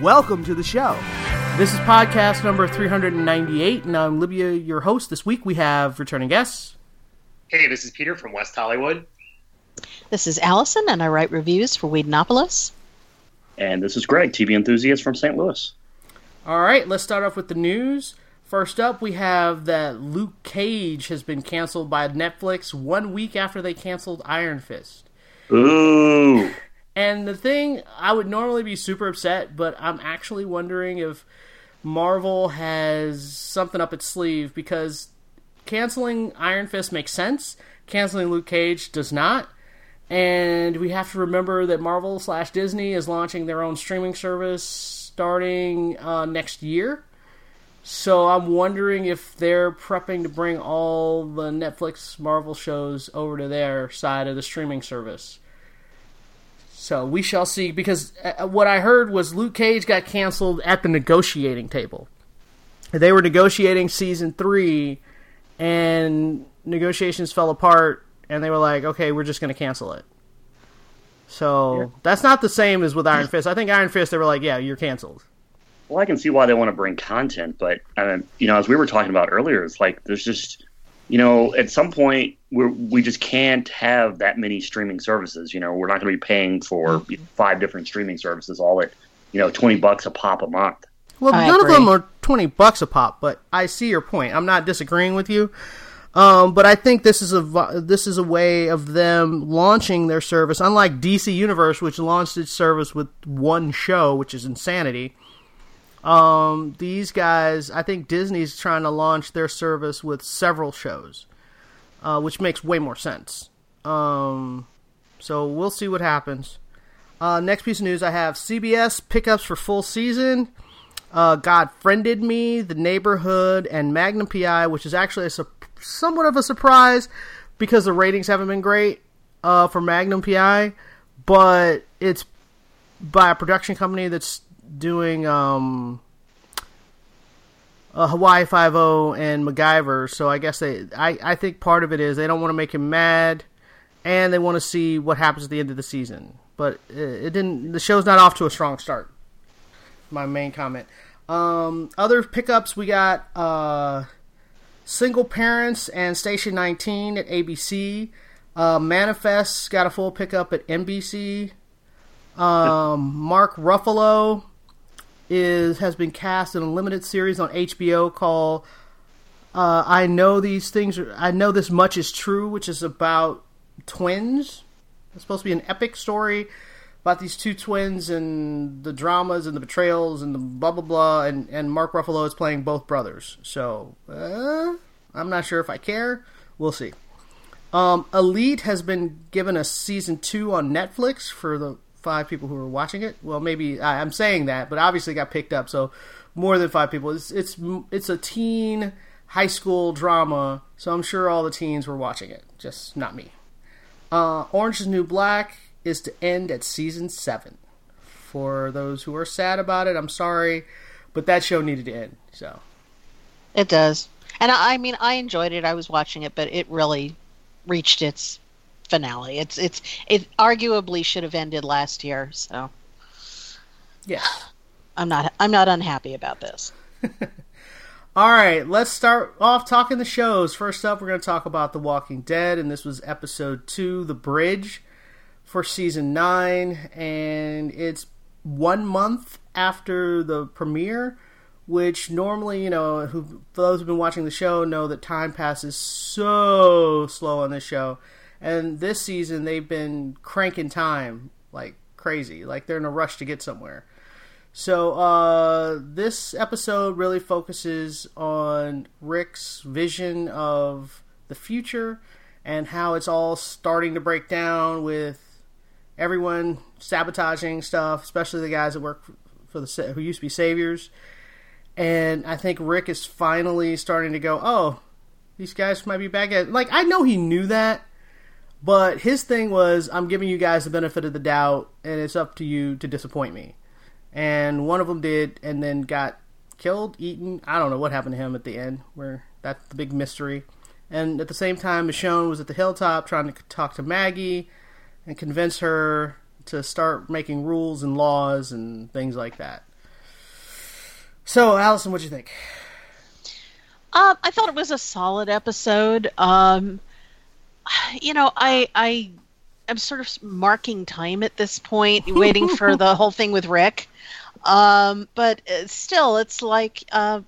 Welcome to the show. This is podcast number 398, and I'm Libya, your host. This week we have returning guests. Hey, this is Peter from West Hollywood. This is Allison, and I write reviews for Whedonopolis. And this is Greg, TV enthusiast from St. Louis. All right, let's start off with the news. First up, we have that Luke Cage has been canceled by Netflix one week after they canceled Iron Fist. Ooh. And the thing, I would normally be super upset, but I'm actually wondering if Marvel has something up its sleeve because canceling Iron Fist makes sense, canceling Luke Cage does not. And we have to remember that Marvel slash Disney is launching their own streaming service starting uh, next year. So I'm wondering if they're prepping to bring all the Netflix Marvel shows over to their side of the streaming service. So we shall see. Because uh, what I heard was Luke Cage got canceled at the negotiating table. They were negotiating season three, and negotiations fell apart, and they were like, "Okay, we're just going to cancel it." So that's not the same as with Iron Fist. I think Iron Fist, they were like, "Yeah, you're canceled." Well, I can see why they want to bring content, but um, you know, as we were talking about earlier, it's like there's just, you know, at some point we we just can't have that many streaming services. You know, we're not going to be paying for five different streaming services all at, you know, twenty bucks a pop a month. Well, I none agree. of them are twenty bucks a pop, but I see your point. I'm not disagreeing with you, um, but I think this is a this is a way of them launching their service. Unlike DC Universe, which launched its service with one show, which is insanity. Um, these guys, I think Disney's trying to launch their service with several shows, uh, which makes way more sense. Um, so we'll see what happens. Uh, next piece of news I have CBS pickups for full season uh, God Friended Me, The Neighborhood, and Magnum PI, which is actually a su- somewhat of a surprise because the ratings haven't been great uh, for Magnum PI, but it's by a production company that's doing um, uh, Hawaii Five O and MacGyver. So I guess they, I, I think part of it is they don't want to make him mad, and they want to see what happens at the end of the season. But it, it didn't. The show's not off to a strong start my main comment. Um, other pickups we got uh, Single Parents and Station 19 at ABC. Uh, Manifest got a full pickup at NBC. Um, Mark Ruffalo is has been cast in a limited series on HBO called uh, "I Know These Things." Are, I know this much is true, which is about twins. It's supposed to be an epic story about these two twins and the dramas and the betrayals and the blah blah blah. And, and Mark Ruffalo is playing both brothers. So uh, I'm not sure if I care. We'll see. Um, Elite has been given a season two on Netflix for the five people who were watching it. Well, maybe I, I'm saying that, but obviously got picked up. So more than five people. It's it's it's a teen high school drama. So I'm sure all the teens were watching it, just not me. Uh, Orange is New Black is to end at season seven. For those who are sad about it, I'm sorry, but that show needed to end. So It does. And I, I mean, I enjoyed it. I was watching it, but it really reached its finale. It's it's it arguably should have ended last year. So yeah. I'm not I'm not unhappy about this. All right, let's start off talking the shows. First up, we're going to talk about The Walking Dead, and this was episode two, The Bridge, for season nine, and it's one month after the premiere, which normally, you know, who those who've been watching the show know that time passes so slow on this show, and this season they've been cranking time like crazy, like they're in a rush to get somewhere. So uh, this episode really focuses on Rick's vision of the future and how it's all starting to break down with everyone sabotaging stuff, especially the guys that work for the who used to be saviors. and I think Rick is finally starting to go, oh, these guys might be bad guys. Like I know he knew that, but his thing was, I'm giving you guys the benefit of the doubt, and it's up to you to disappoint me. And one of them did, and then got killed, eaten. I don't know what happened to him at the end, where that's the big mystery. And at the same time, Michonne was at the hilltop trying to talk to Maggie and convince her to start making rules and laws and things like that. So, Allison, what'd you think? Um, I thought it was a solid episode. Um, you know, I I am sort of marking time at this point, waiting for the whole thing with Rick. Um, but uh, still, it's like, uh,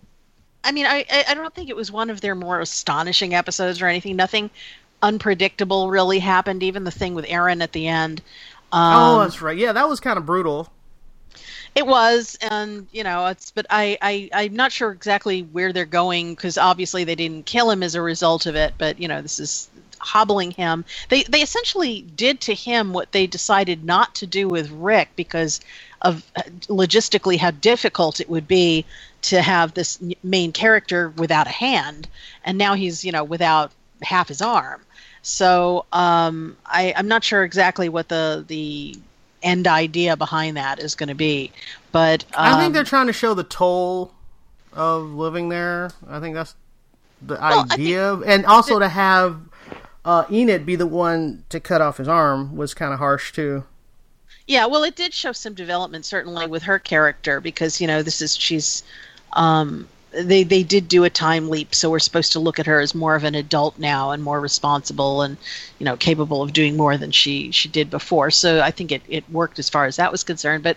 I mean, I I don't think it was one of their more astonishing episodes or anything. Nothing unpredictable really happened. Even the thing with Aaron at the end. Um, oh, that's right. Yeah, that was kind of brutal. It was, and you know, it's. But I, I, I'm not sure exactly where they're going because obviously they didn't kill him as a result of it. But you know, this is hobbling him. They, they essentially did to him what they decided not to do with Rick because of uh, logistically how difficult it would be to have this main character without a hand, and now he's you know without half his arm. So um, I, I'm not sure exactly what the the end idea behind that is going to be. But um, I think they're trying to show the toll of living there. I think that's the Well, idea, and also to have uh, Enid be the one to cut off his arm was kind of harsh too. yeah, well, it did show some development certainly with her character because you know this is she's um, they they did do a time leap, so we're supposed to look at her as more of an adult now and more responsible and you know capable of doing more than she she did before. So I think it it worked as far as that was concerned. But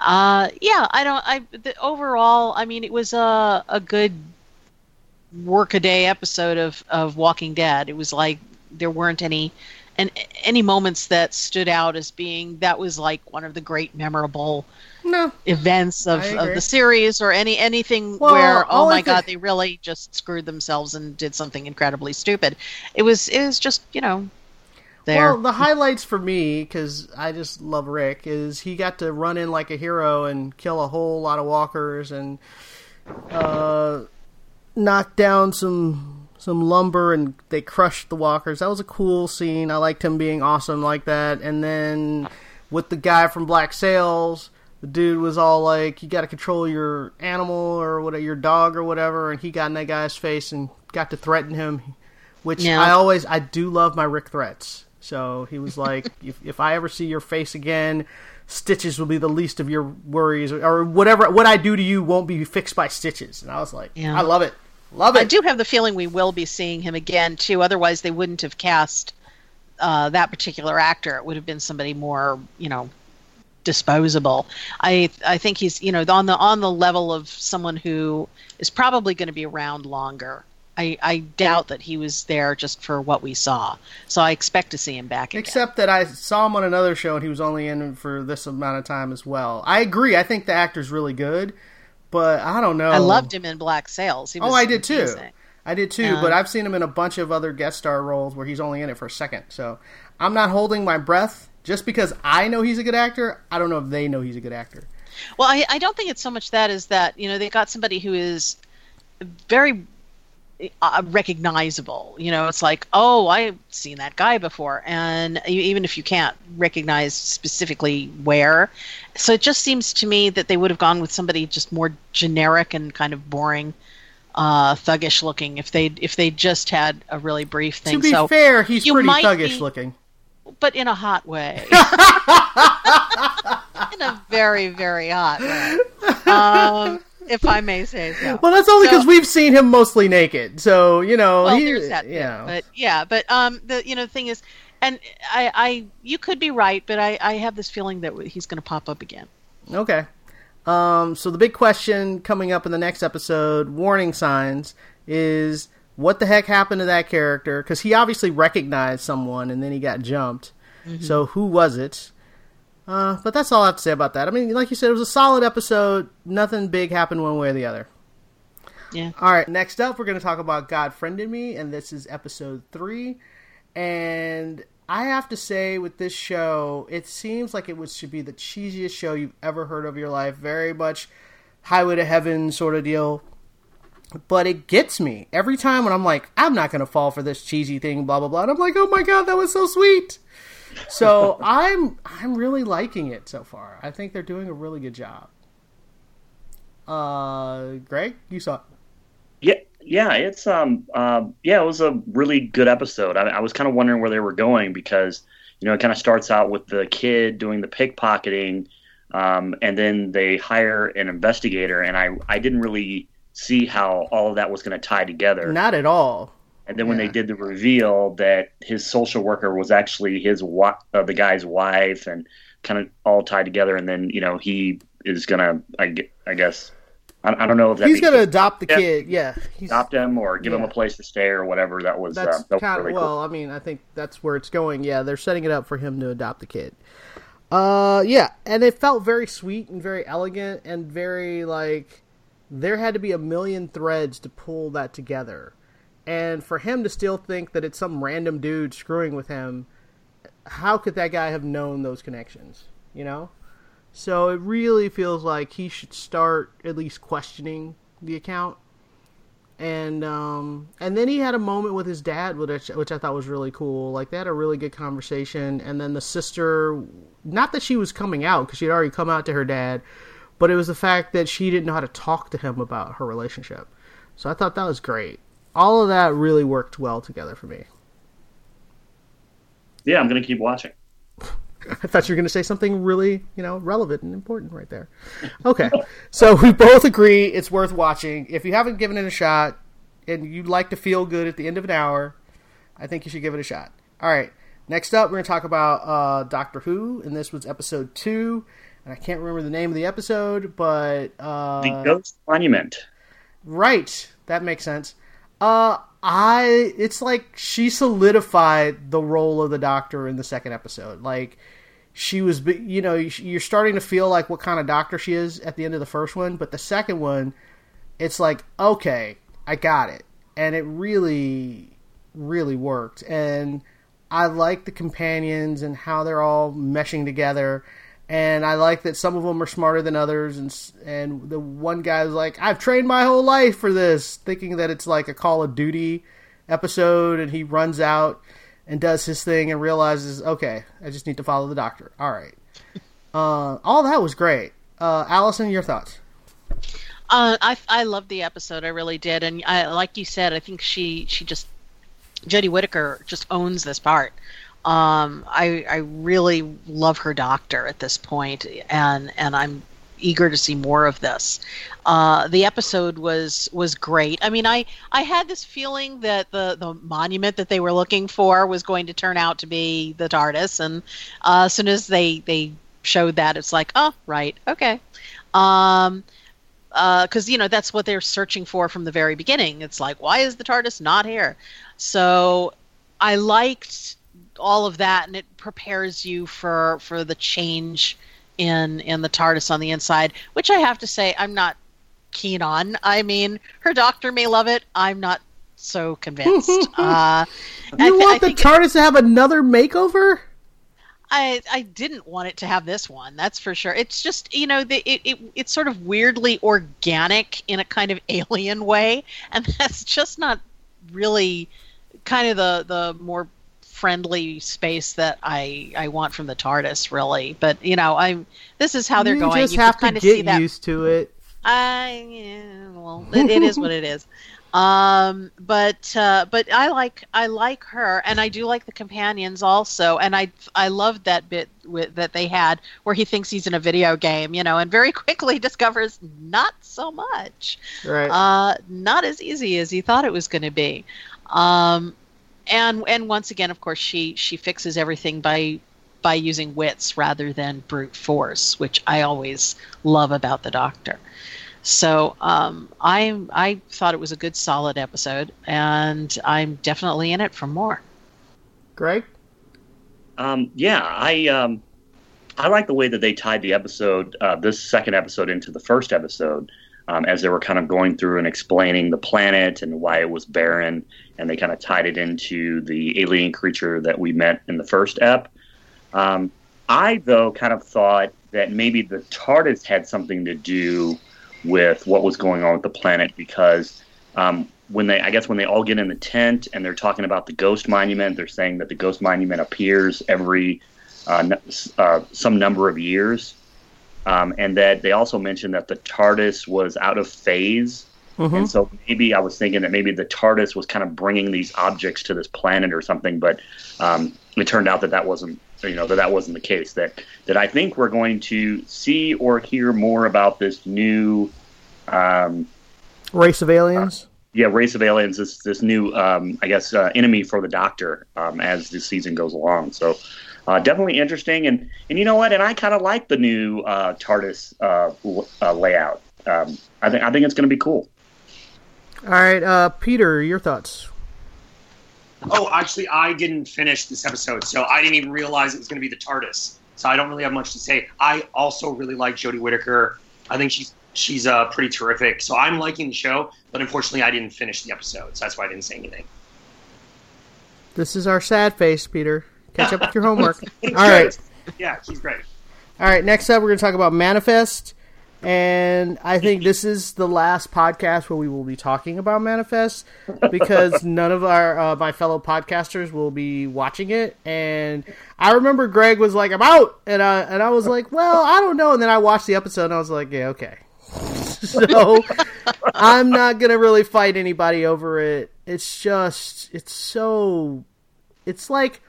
uh, yeah, I don't. I the, overall, I mean, it was a a good workaday episode of of Walking Dead. It was like there weren't any and any moments that stood out as being that was like one of the great memorable No, events of, of the series or any anything Well, where oh my god they really just screwed themselves and did something incredibly stupid. It was it was just you know there. Well, the highlights for me, because I just love Rick, is he got to run in like a hero and kill a whole lot of walkers and uh, knock down some some lumber and they crushed the walkers. That was a cool scene. I liked him being awesome like that. And then with the guy from Black Sails, the dude was all like, "You got to control your animal or whatever, your dog or whatever," and he got in that guy's face and got to threaten him. Which Yeah. I always, I do love my Rick threats. So he was like, if, if I ever see your face again, stitches will be the least of your worries, or, or whatever. What I do to you won't be fixed by stitches. And I was like, Yeah. I love it, love it. I do have the feeling we will be seeing him again too. Otherwise, they wouldn't have cast uh, that particular actor. It would have been somebody more, you know, disposable. I I think he's you know on the on the level of someone who is probably going to be around longer. I, I doubt that he was there just for what we saw. So I expect to see him back again. Except that I saw him on another show and he was only in for this amount of time as well. I agree. I think the actor's really good, but I don't know. I loved him in Black Sails. He oh, was Oh, I did too. amazing. I did too, Yeah. but um, I've seen him in a bunch of other guest star roles where he's only in it for a second. So I'm not holding my breath just because I know he's a good actor. I don't know if they know he's a good actor. Well, I, I don't think it's so much that is that you know they got somebody who is very uh, recognizable. You know, it's like, oh, I've seen that guy before, and even if you can't recognize specifically where, so it just seems to me that they would have gone with somebody just more generic and kind of boring, uh, thuggish looking. If they if they just had a really brief thing. to be so, fair, he's pretty thuggish be- looking. but in a hot way. in a very, very hot way. Um, if I may say so. Well, that's only So- because we've seen him mostly naked. So you know, Well, he, there's that. Yeah. But yeah, but um, the you know the thing is, and I, I you could be right, but I, I have this feeling that he's going to pop up again. Okay. Um, so the big question coming up in the next episode, warning signs, is what the heck happened to that character? Because he obviously recognized someone and then he got jumped. So who was it? Uh, but that's all I have to say about that. I mean, like you said, it was a solid episode. Nothing big happened one way or the other. Yeah. All right, next up, we're going to talk about God Friended Me, and this is episode three. And I have to say, with this show, it seems like it was, should be the cheesiest show you've ever heard of your life. Very much highway to heaven sort of deal. But it gets me every time when I'm like, I'm not gonna fall for this cheesy thing, blah blah blah. And I'm like, oh my god, that was so sweet. So I'm I'm really liking it so far. I think they're doing a really good job. Uh, Greg, you saw it. Yeah, yeah, it's um, um, yeah, it was a really good episode. I, I was kind of wondering where they were going because you know it kind of starts out with the kid doing the pickpocketing, um, and then they hire an investigator, and I I didn't really see how all of that was going to tie together. Not at all. And then when Yeah. they did the reveal that his social worker was actually his wa- uh, the guy's wife, and kind of all tied together, and then you know he is gonna, I, I guess, I, I don't know if that He's gonna adopt the Yeah. kid. Yeah, he's, adopt him or give him a place to stay or whatever. That was that's uh, that was kind of really well. I mean, I think that's where it's going. Yeah, they're setting it up for him to adopt the kid. Uh, yeah, and it felt very sweet and very elegant and very like there had to be a million threads to pull that together, and for him to still think that it's some random dude screwing with him, how could that guy have known those connections? You know. So it really feels like he should start at least questioning the account and um, and then he had a moment with his dad, which which I thought was really cool. Like they had a really good conversation, and then the sister, not that she was coming out because she had already come out to her dad, but it was the fact that she didn't know how to talk to him about her relationship. So I thought that was great. All of that really worked well together for me. Yeah, I'm gonna keep watching. I thought you were going to say something really, you know, relevant and important right there. Okay, so we both agree it's worth watching. If you haven't given it a shot and you'd like to feel good at the end of an hour, I think you should give it a shot. All right, next up, we're going to talk about uh, Doctor Who, and this was episode two. And I can't remember the name of the episode, but uh, The Ghost Monument. Right, that makes sense. Uh, I it's like she solidified the role of the Doctor in the second episode. Like she was, you know, you're starting to feel like what kind of Doctor she is at the end of the first one, but the second one, it's like okay, I got it, and it really, really worked. And I like the companions and how they're all meshing together. And I like that some of them are smarter than others, and and the one guy was like, "I've trained my whole life for this," thinking that it's like a Call of Duty episode, and he runs out and does his thing and realizes, "Okay, I just need to follow the doctor." All right, uh, all that was great. Uh, Allison, your thoughts? Uh, I I loved the episode. I really did, and I like you said. I think she she just Jodie Whittaker just owns this part. Um, I I really love her doctor at this point, and and I'm eager to see more of this. Uh, the episode was was great. I mean, I I had this feeling that the the monument that they were looking for was going to turn out to be the TARDIS, and uh, as soon as they they showed that, it's like, oh right, okay. Um, because you know that's what they're searching for from the very beginning. It's like, why is the TARDIS not here? So I liked all of that, and it prepares you for for the change in in the TARDIS on the inside, which I have to say I'm not keen on. I mean, her doctor may love it. I'm not so convinced. uh, You I want the TARDIS to have another makeover? I I didn't want it to have this one. That's for sure. It's just you know the, it, it it's sort of weirdly organic in a kind of alien way, and that's just not really kind of the the more friendly space that I I want from the TARDIS really. But you know I'm this is how they're you going. just you have to kind of get see that. used to it. I yeah, well, it, it is what it is. Um, but uh, but I like I like her, and I do like the companions also, and I I loved that bit with, that they had where he thinks he's in a video game, you know, and very quickly discovers not so much, Right. uh, not as easy as he thought it was going to be. Um, and and once again, of course, she she fixes everything by by using wits rather than brute force, which I always love about the Doctor. So um, I I thought it was a good, solid episode, and I'm definitely in it for more. Greg? Um, yeah, I um, I like the way that they tied the episode, uh, this second episode, into the first episode, um, as they were kind of going through and explaining the planet and why it was barren, and they kind of tied it into the alien creature that we met in the first ep. Um, I though kind of thought that maybe the TARDIS had something to do with what was going on with the planet because um, when they, I guess, when they all get in the tent and they're talking about the ghost monument, they're saying that the ghost monument appears every uh, uh, some number of years, um, and that they also mentioned that the TARDIS was out of phase. And so maybe I was thinking that maybe the TARDIS was kind of bringing these objects to this planet or something, but um, it turned out that that wasn't you know that that wasn't the case. That that I think we're going to see or hear more about this new um, Race of aliens. yeah race of aliens. This this new um, I guess uh, enemy for the Doctor um, as the season goes along. So. Uh, definitely interesting, and and you know what? And I kind of like the new uh, TARDIS uh, l- uh, layout. Um, I think I think it's going to be cool. All right, uh, Peter, your thoughts. Oh, actually, I didn't finish this episode, so I didn't even realize it was going to be the TARDIS. So I don't really have much to say. I also really like Jodie Whittaker. I think she's she's uh, pretty terrific. So I'm liking the show, but unfortunately, I didn't finish the episode, so that's why I didn't say anything. This is our sad face, Peter. Catch up with your homework. All right. Yeah, she's great. All right, next up, we're going to talk about Manifest. And I think this is the last podcast where we will be talking about Manifest because none of our uh, my fellow podcasters will be watching it. And I remember Greg was like, "I'm out," and I and I was like, "Well, I don't know." And then I watched the episode and I was like, "Yeah, okay." so I'm not gonna really fight anybody over it. It's just it's so it's like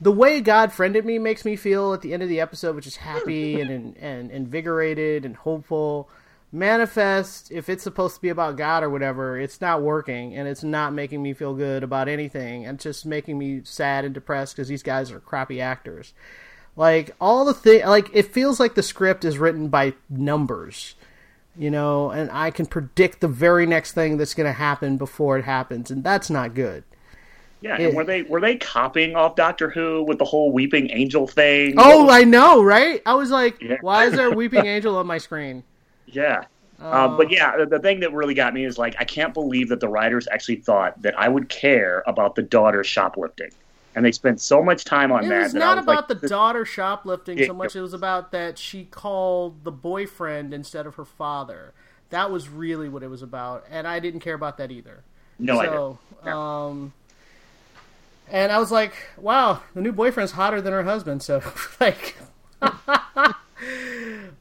the way God friended me makes me feel at the end of the episode, which is happy and, and, and invigorated and hopeful. Manifest, if it's supposed to be about God or whatever, it's not working and it's not making me feel good about anything. It's just making me sad and depressed because these guys are crappy actors. Like all the thing, like it feels like the script is written by numbers, you know, and I can predict the very next thing that's going to happen before it happens, and that's not good. Yeah, and were they were they copying off Doctor Who with the whole weeping angel thing? Oh, I know, right? I was like, Yeah. why is there a weeping angel on my screen? yeah. Oh. Um, but yeah, the, the thing that really got me is like I can't believe that the writers actually thought that I would care about the daughter shoplifting, and they spent so much time on It that. was that not was about like, the daughter shoplifting so much. It was about that she called the boyfriend instead of her father. That was really what it was about, and I didn't care about that either. No, I didn't. Um, and I was like, wow, the new boyfriend's hotter than her husband. So, like,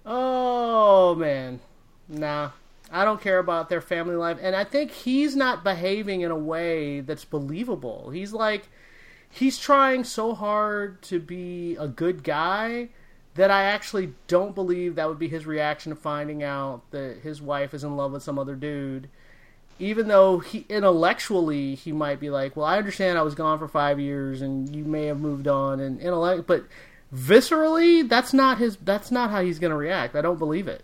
oh man, nah, I don't care about their family life, and I think he's not behaving in a way that's believable. He's like, he's trying so hard to be a good guy that I actually don't believe that would be his reaction to finding out that his wife is in love with some other dude even though he intellectually he might be like, well, I understand I was gone for five years and you may have moved on and intellect, but viscerally, that's not his. That's not how he's going to react. I don't believe it.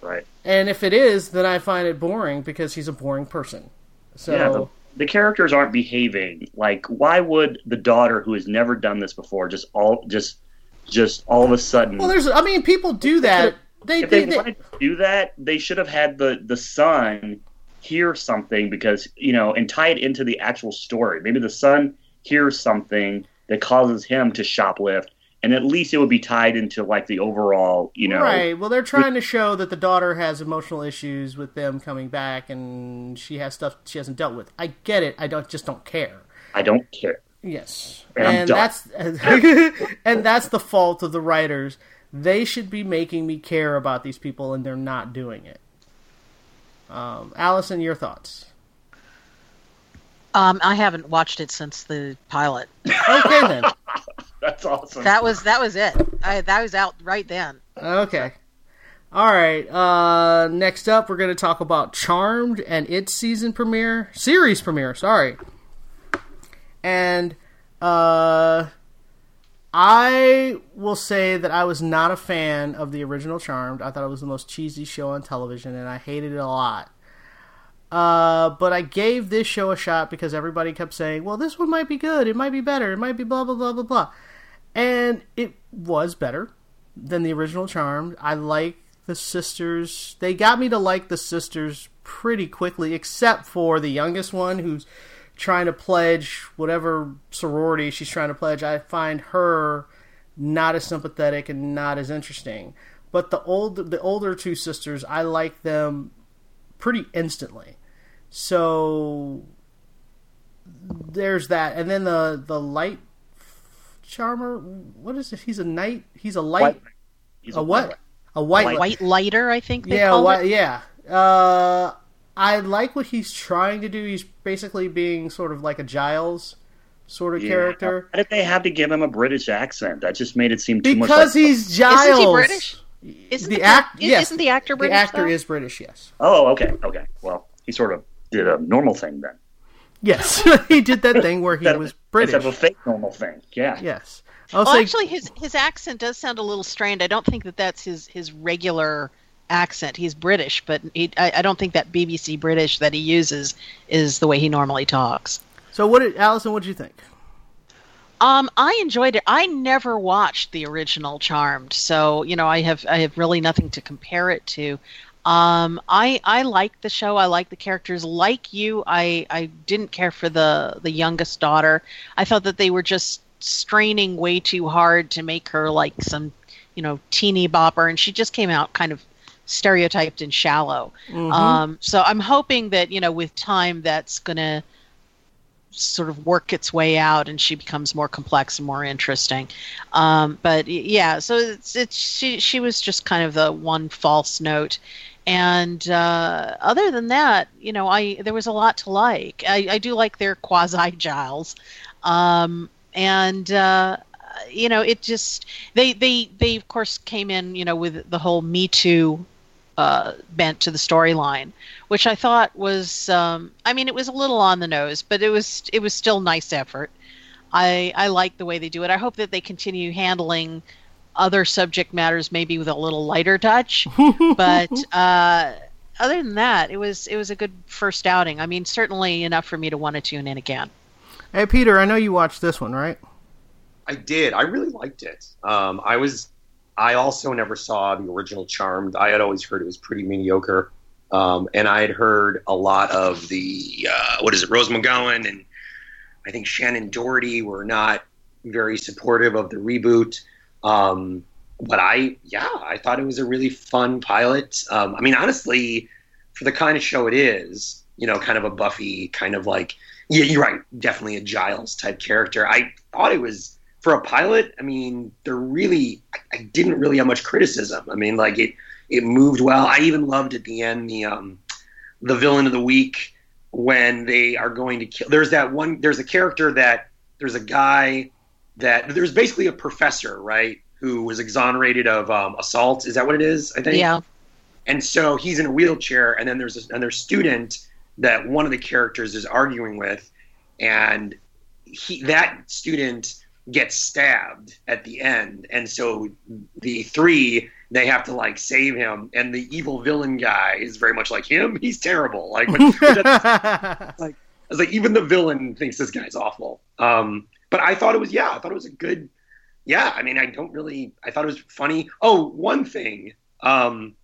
right. And if it is, then I find it boring because he's a boring person. So Yeah, the, the characters aren't behaving. Like, why would the daughter who has never done this before just all just just all of a sudden? well, there's. I mean, people do that. They if they, they, they, wanted to do that, they should have had the the son hear something because you know and tie it into the actual story. Maybe the son hears something that causes him to shoplift, and at least it would be tied into like the overall, you know. Right. Well, they're trying to show that the daughter has emotional issues with them coming back, and she has stuff she hasn't dealt with. I get it. I don't just don't care. I don't care. Yes, And and that's and that's the fault of the writers. They should be making me care about these people, and they're not doing it. Um, Allison, your thoughts? Um, I haven't watched it since the pilot. Okay then. That's awesome. That was that was it. I, that was out right then. Okay. All right. Uh, next up, we're going to talk about Charmed and its season premiere, series premiere. Sorry. And uh, I will say that I was not a fan of the original Charmed. I thought it was the most cheesy show on television, and I hated it a lot. Uh, but I gave this show a shot because everybody kept saying, "Well, this one might be good. It might be better. It might be blah blah blah blah blah," and it was better than the original Charmed. I like the sisters. They got me to like the sisters pretty quickly, except for the youngest one who's trying to pledge whatever sorority she's trying to pledge. I find her not as sympathetic and not as interesting. but the old the older two sisters, I like them pretty instantly. So there's that, and then the the light charmer. What is it? He's a knight. He's a light. White- he's a what? A white. White- White lighter, I think they yeah, call whi- it. yeah. Uh, I like what he's trying to do. He's basically being sort of like a Giles sort of Yeah. character Why did they have to give him a British accent? That just made it seem too much. because like, he's Giles. Isn't he British? Isn't the the, act? is- Yes, Isn't the actor British? The actor though? is British. Yes. Oh, okay, okay. Well, he sort of did a normal thing then. Yes, he did that thing where he Instead was British. Instead of a fake normal thing. Yeah. Yes. I Well, saying, actually, his his accent does sound a little strained. I don't think that that's his his regular accent. He's British, but he, I, I don't think that BBC British that he uses is the way he normally talks. so what did Allison? What did you think? Um, I enjoyed it. I never watched the original Charmed, so you know I have I have really nothing to compare it to. Um, I I like the show. I like the characters. Like you, I I didn't care for the the youngest daughter. I thought that they were just straining way too hard to make her like some you know teeny bopper, and she just came out kind of stereotyped and shallow. Um, so I'm hoping that you know with time that's gonna sort of work its way out and she becomes more complex and more interesting. Um, but yeah, so it's, it's she she was just kind of the one false note. And uh, other than that, you know, I there was a lot to like. I, I do like their quasi Giles, um, and uh, you know, it just they they they of course came in, you know, with the whole Me Too uh, bent to the storyline, which I thought was, um, I mean, it was a little on the nose, but it was it was still nice effort. I I like the way they do it. I hope that they continue handling other subject matters maybe with a little lighter touch, but uh, other than that, it was it was a good first outing. I mean, certainly enough for me to want to tune in again. Hey, Peter, I know you watched this one, right? I did. I really liked it. Um, I was. I also never saw the original Charmed. I had always heard it was pretty mediocre, um, and I had heard a lot of the uh, what is it, Rose McGowan and I think Shannen Doherty were not very supportive of the reboot. Um, but I, yeah, I thought it was a really fun pilot. Um, I mean, honestly, for the kind of show it is, you know, kind of a Buffy, kind of like, yeah, you're right, definitely a Giles type character. I thought it was for a pilot. I mean, they're really, I, didn't really have much criticism. I mean, like it, it moved well. I even loved at the end the, um, the villain of the week when they are going to kill. There's that one. There's a character that there's a guy that there's basically a professor, right, who was exonerated of um, assault. Is that what it is? I think. Yeah. And so he's in a wheelchair, and then there's a, another student that one of the characters is arguing with, and he that student gets stabbed at the end, and so the three they have to like save him, and the evil villain guy is very much like him. He's terrible. Like, when, I was like, even the villain thinks this guy's awful. Um, but I thought it was, yeah, I thought it was a good, yeah. I mean, I don't really, I thought it was funny. Oh, one thing, um,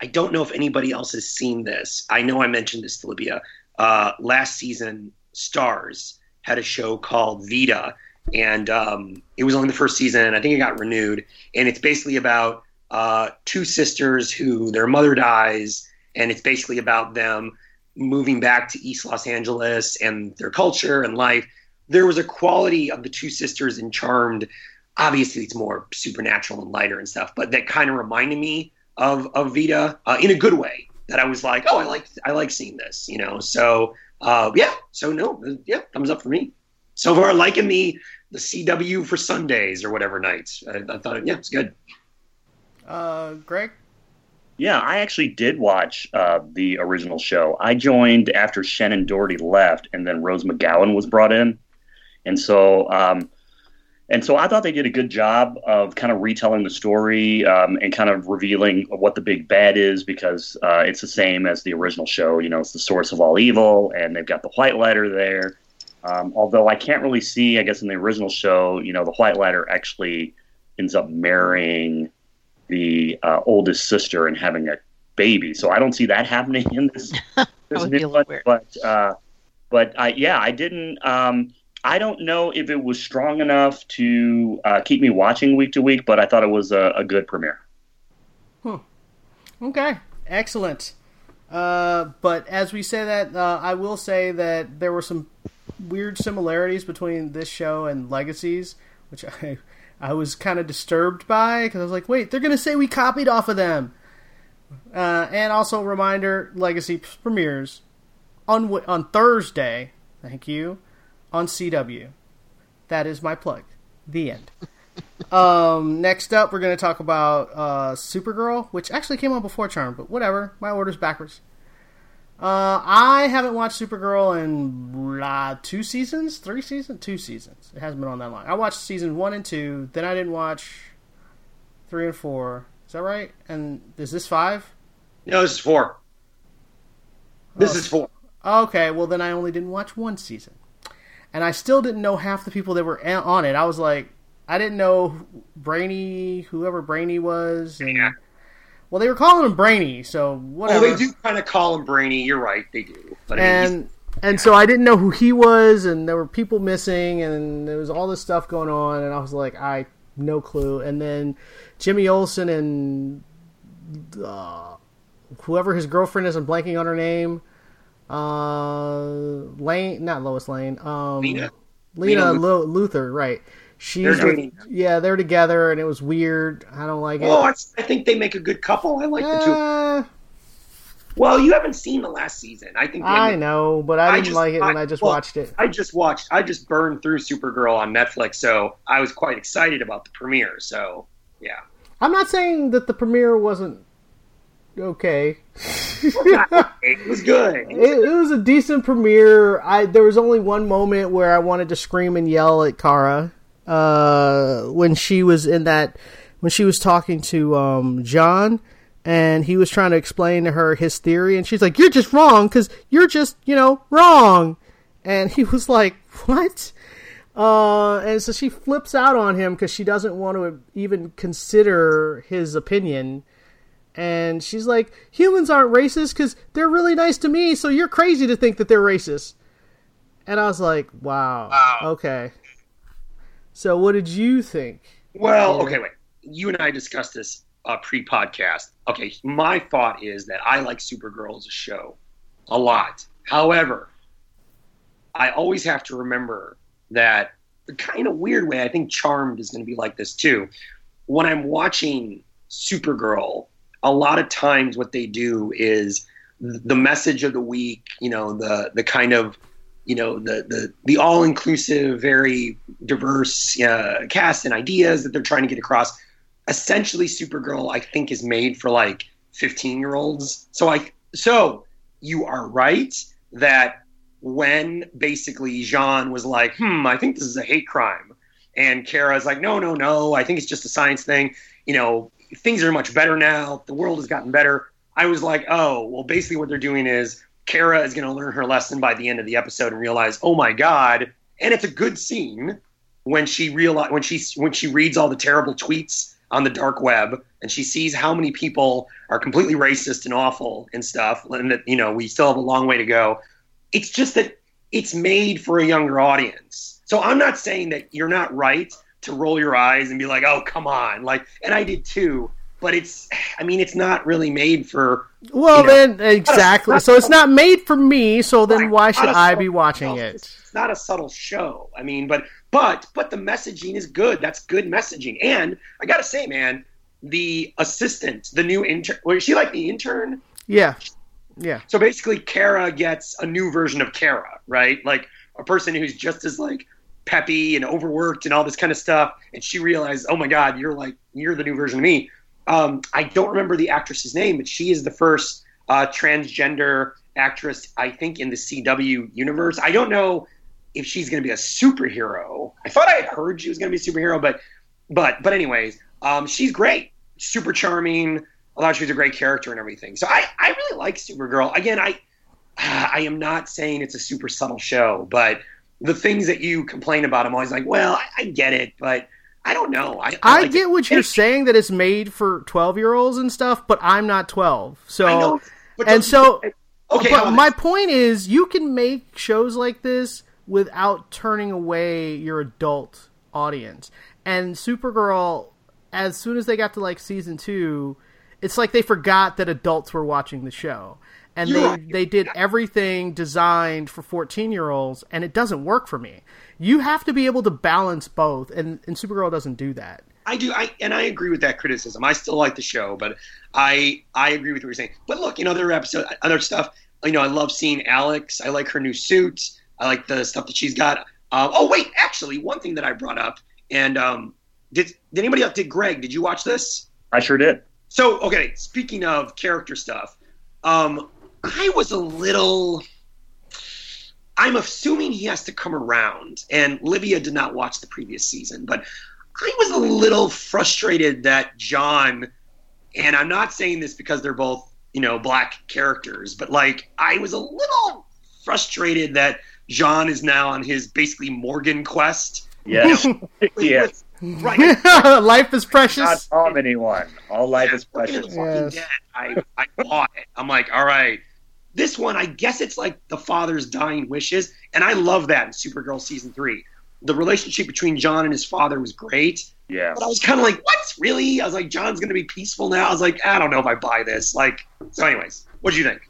I don't know if anybody else has seen this. I know I mentioned this to Libya. Uh, last season, Starz had a show called Vida, and um, it was only the first season, I think it got renewed. And it's basically about uh, two sisters who their mother dies, and it's basically about them moving back to East Los Angeles and their culture and life. There was a quality of the two sisters in Charmed. Obviously, it's more supernatural and lighter and stuff, but that kind of reminded me of of Vida uh, in a good way. That I was like, oh, I like I like seeing this, you know. So uh, yeah, so no, yeah, thumbs up for me. So far, liking the the CW for Sundays or whatever nights. I, I thought, yeah, it's good. uh, Greg. Yeah, I actually did watch uh, the original show. I joined after Shannen Doherty left, and then Rose McGowan was brought in, and so um, and so I thought they did a good job of kind of retelling the story um, and kind of revealing what the big bad is because uh, it's the same as the original show. You know, it's the source of all evil, and they've got the Whitelighter there. Um, although I can't really see, I guess in the original show, you know, the Whitelighter actually ends up marrying the uh, oldest sister and having a baby. So I don't see that happening in this. this would be new one. weird. But uh, but I, yeah, I didn't. Um, I don't know if it was strong enough to uh, keep me watching week to week, but I thought it was a, a good premiere. Okay, excellent. Uh, but as we say that, uh, I will say that there were some weird similarities between this show and Legacies, which I I was kind of disturbed by because I was like, wait, they're gonna say we copied off of them. Uh, and also, reminder: Legacy premieres on on Thursday. Thank you on CW. That is my plug. The end. um, next up, we're going to talk about uh, Supergirl, which actually came on before Charm, but whatever. My order's backwards. Uh, I haven't watched Supergirl in uh, two seasons, three seasons, two seasons. It hasn't been on that long. I watched season one and two, then I didn't watch three and four. Is that right? And is this five? No, this is four. This Oh. is four. Okay, well then I only didn't watch one season, and I still didn't know half the people that were on it. I was like, I didn't know Brainy, whoever Brainy was. And, Yeah. Well, they were calling him Brainy, so whatever. Well, they do kind of call him Brainy. You're right, they do. But I mean, and and so I didn't know who he was, and there were people missing, and there was all this stuff going on, and I was like, I no clue. And then Jimmy Olsen and uh, whoever his girlfriend is, I'm blanking on her name. Uh, Lane, not Lois Lane. Um, Lena. Lena Lena Lu- Luthor, right? She's They're with- yeah, they're together, and it was weird. I don't like it. oh, I, think they make a good couple. I like the two. Uh, Well, you haven't seen the last season. I think. I know, but I I didn't just- like it when I- I just well, watched it. I just watched. I just burned through Supergirl on Netflix, so I was quite excited about the premiere. So, yeah. I'm not saying that the premiere wasn't okay. it was good. It, it was a decent premiere. I there was only one moment where I wanted to scream and yell at Kara uh, when she was in that when she was talking to um, John and he was trying to explain to her his theory and she's like you're just wrong cuz you're just, you know, wrong. And he was like, "What?" Uh, and so she flips out on him because she doesn't want to even consider his opinion and she's like, humans aren't racist because they're really nice to me, so you're crazy to think that they're racist. And I was like, wow, Wow. okay. So what did you think? Well, okay, wait. You and I discussed this uh, pre-podcast. Okay, my thought is that I like Supergirl as a show a lot. However, I always have to remember that the kind of weird way I think Charmed is going to be like this too. When I'm watching Supergirl, a lot of times what they do is the message of the week, you know, the the kind of you know the the the all inclusive, very diverse uh, cast and ideas that they're trying to get across. Essentially, Supergirl, I think, is made for like 15 year olds. So I so you are right that when basically Jean was like, hmm, I think this is a hate crime, and Kara's like, no, no, no, I think it's just a science thing. You know, things are much better now. The world has gotten better. I was like, oh, well, basically what they're doing is Kara is going to learn her lesson by the end of the episode and realize, oh my god, and it's a good scene when she realize when she when she reads all the terrible tweets on the dark web and she sees how many people are completely racist and awful and stuff and that you know we still have a long way to go. It's just that it's made for a younger audience. So i'm not saying that you're not right to roll your eyes and be like oh come on. Like and i did too but it's i mean it's not really made for Well, You know, then exactly. So it's not made for me. So then Right. why should i be watching show. it? It's not a subtle show. I mean, but but but the messaging is good. That's good messaging. And I gotta say, man, the assistant, the new intern, was she like the intern? Yeah, yeah. So basically, Kara gets a new version of Kara, right? Like a person who's just as like peppy and overworked and all this kind of stuff. And she realized, oh my god, you're like you're the new version of me. Um, I don't remember the actress's name, but she is the first uh, transgender actress, I think, in the CW universe. I don't know if she's going to be a superhero. I thought I had heard she was going to be a superhero, but but but anyways, um, she's great, super charming. I thought she was a great character and everything. So I, I really like Supergirl. Again, I I am not saying it's a super subtle show, but the things that you complain about, I'm always like, well, I, I get it, but I don't know. I, I like get it. what you're saying that it's made for twelve year olds and stuff, but I'm not twelve. So I know, but and so okay, but my point is, you can make shows like this without turning away your adult audience. And Supergirl, as soon as they got to like season two, it's like they forgot that adults were watching the show. And You're they right. they did everything designed for 14-year-olds and it doesn't work for me. You have to be able to balance both and and Supergirl doesn't do that. I do, I and I agree with that criticism. I still like the show, but I I agree with what you're saying. But look, you know, other episode, other stuff. You know, I love seeing Alex. I like her new suit. I like the stuff that she's got. Um, oh wait, actually, one thing that I brought up, and um, did did anybody else? Did Greg? Did you watch this? I sure did. So okay, speaking of character stuff, um, I was a little. I'm assuming he has to come around, and Livia did not watch the previous season, but I was a little frustrated that John, and I'm not saying this because they're both you know black characters, but like I was a little frustrated that John is now on his basically Morgan quest. Yes. Yes. right. Life is precious. Not precious. harm anyone. All life is precious. Yes. Dead. I, I bought it. I'm like, all right. This one, I guess it's like the father's dying wishes, and I love that in Supergirl season three. The relationship between John and his father was great, Yeah. but I was kind of like, what? Really? I was like, John's going to be peaceful now. I was like, I don't know if I buy this. Like, so, anyways, what do you think?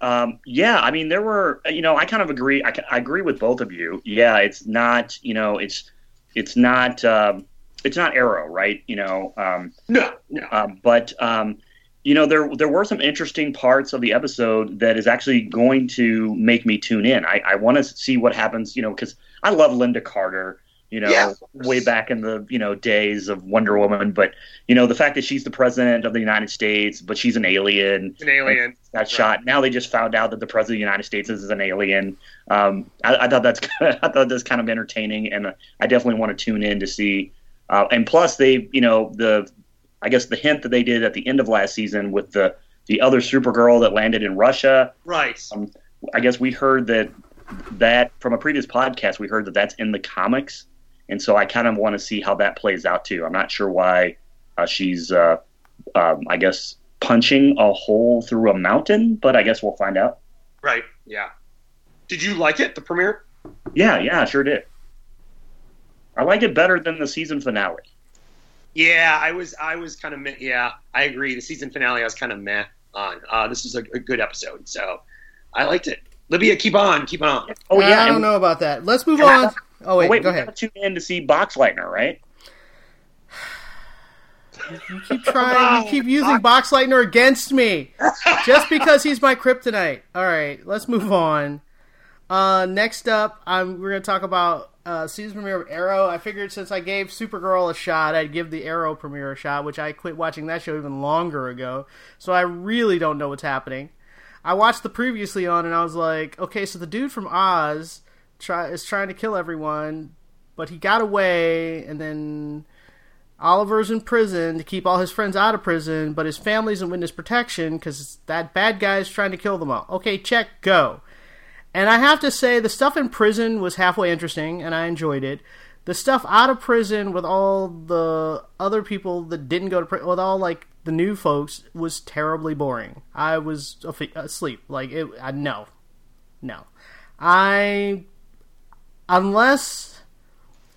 Um, yeah, I mean, there were, you know, I kind of agree. I, I agree with both of you. Yeah, it's not, you know, it's, it's not, um, it's not Arrow, right? You know, um, No, no. um, but um, you know, there there were some interesting parts of the episode that is actually going to make me tune in. I, I want to see what happens, you know, because I love Lynda Carter. You know, Yeah. way back in the you know days of Wonder Woman, but you know the fact that she's the president of the United States, but she's an alien, An alien. got Right. shot. Now they just found out that the president of the United States is an alien. Um, I, I thought that's I thought that's kind of entertaining, and I definitely want to tune in to see. Uh, and plus, they you know the I guess the hint that they did at the end of last season with the the other Supergirl that landed in Russia. Right. Um, I guess we heard that that from a previous podcast we heard that that's in the comics, and so I kind of want to see how that plays out too. I'm not sure why uh, she's uh, um, I guess punching a hole through a mountain, but I guess we'll find out. Right. Yeah. Did you like it, the premiere? Yeah, yeah, I sure did. I like it better than the season finale. Yeah, I was I was kind of meh. yeah, I agree. The season finale I was kind of meh on. Uh, this was a, a good episode, so I liked it. Livia, keep on, keep on. Oh yeah, I don't and- know about that. Let's move and I- on. Oh wait, oh, wait, go we ahead. gotta tune in to see Box Lightner, right? You keep trying. You keep using Box Lightner against me, just because he's my kryptonite. All right, let's move on. Uh, next up, I'm we're gonna talk about uh, season premiere of Arrow. I figured since I gave Supergirl a shot, I'd give the Arrow premiere a shot, which I quit watching that show even longer ago. So I really don't know what's happening. I watched the previously on, and I was like, okay, so the dude from Oz try is trying to kill everyone, but he got away, and then Oliver's in prison to keep all his friends out of prison, but his family's in witness protection because that bad guy's trying to kill them all. Okay, check, go. And I have to say, the stuff in prison was halfway interesting, and I enjoyed it. The stuff out of prison with all the other people that didn't go to prison, with all like the new folks, was terribly boring. I was asleep. Like it, I, no, no. I unless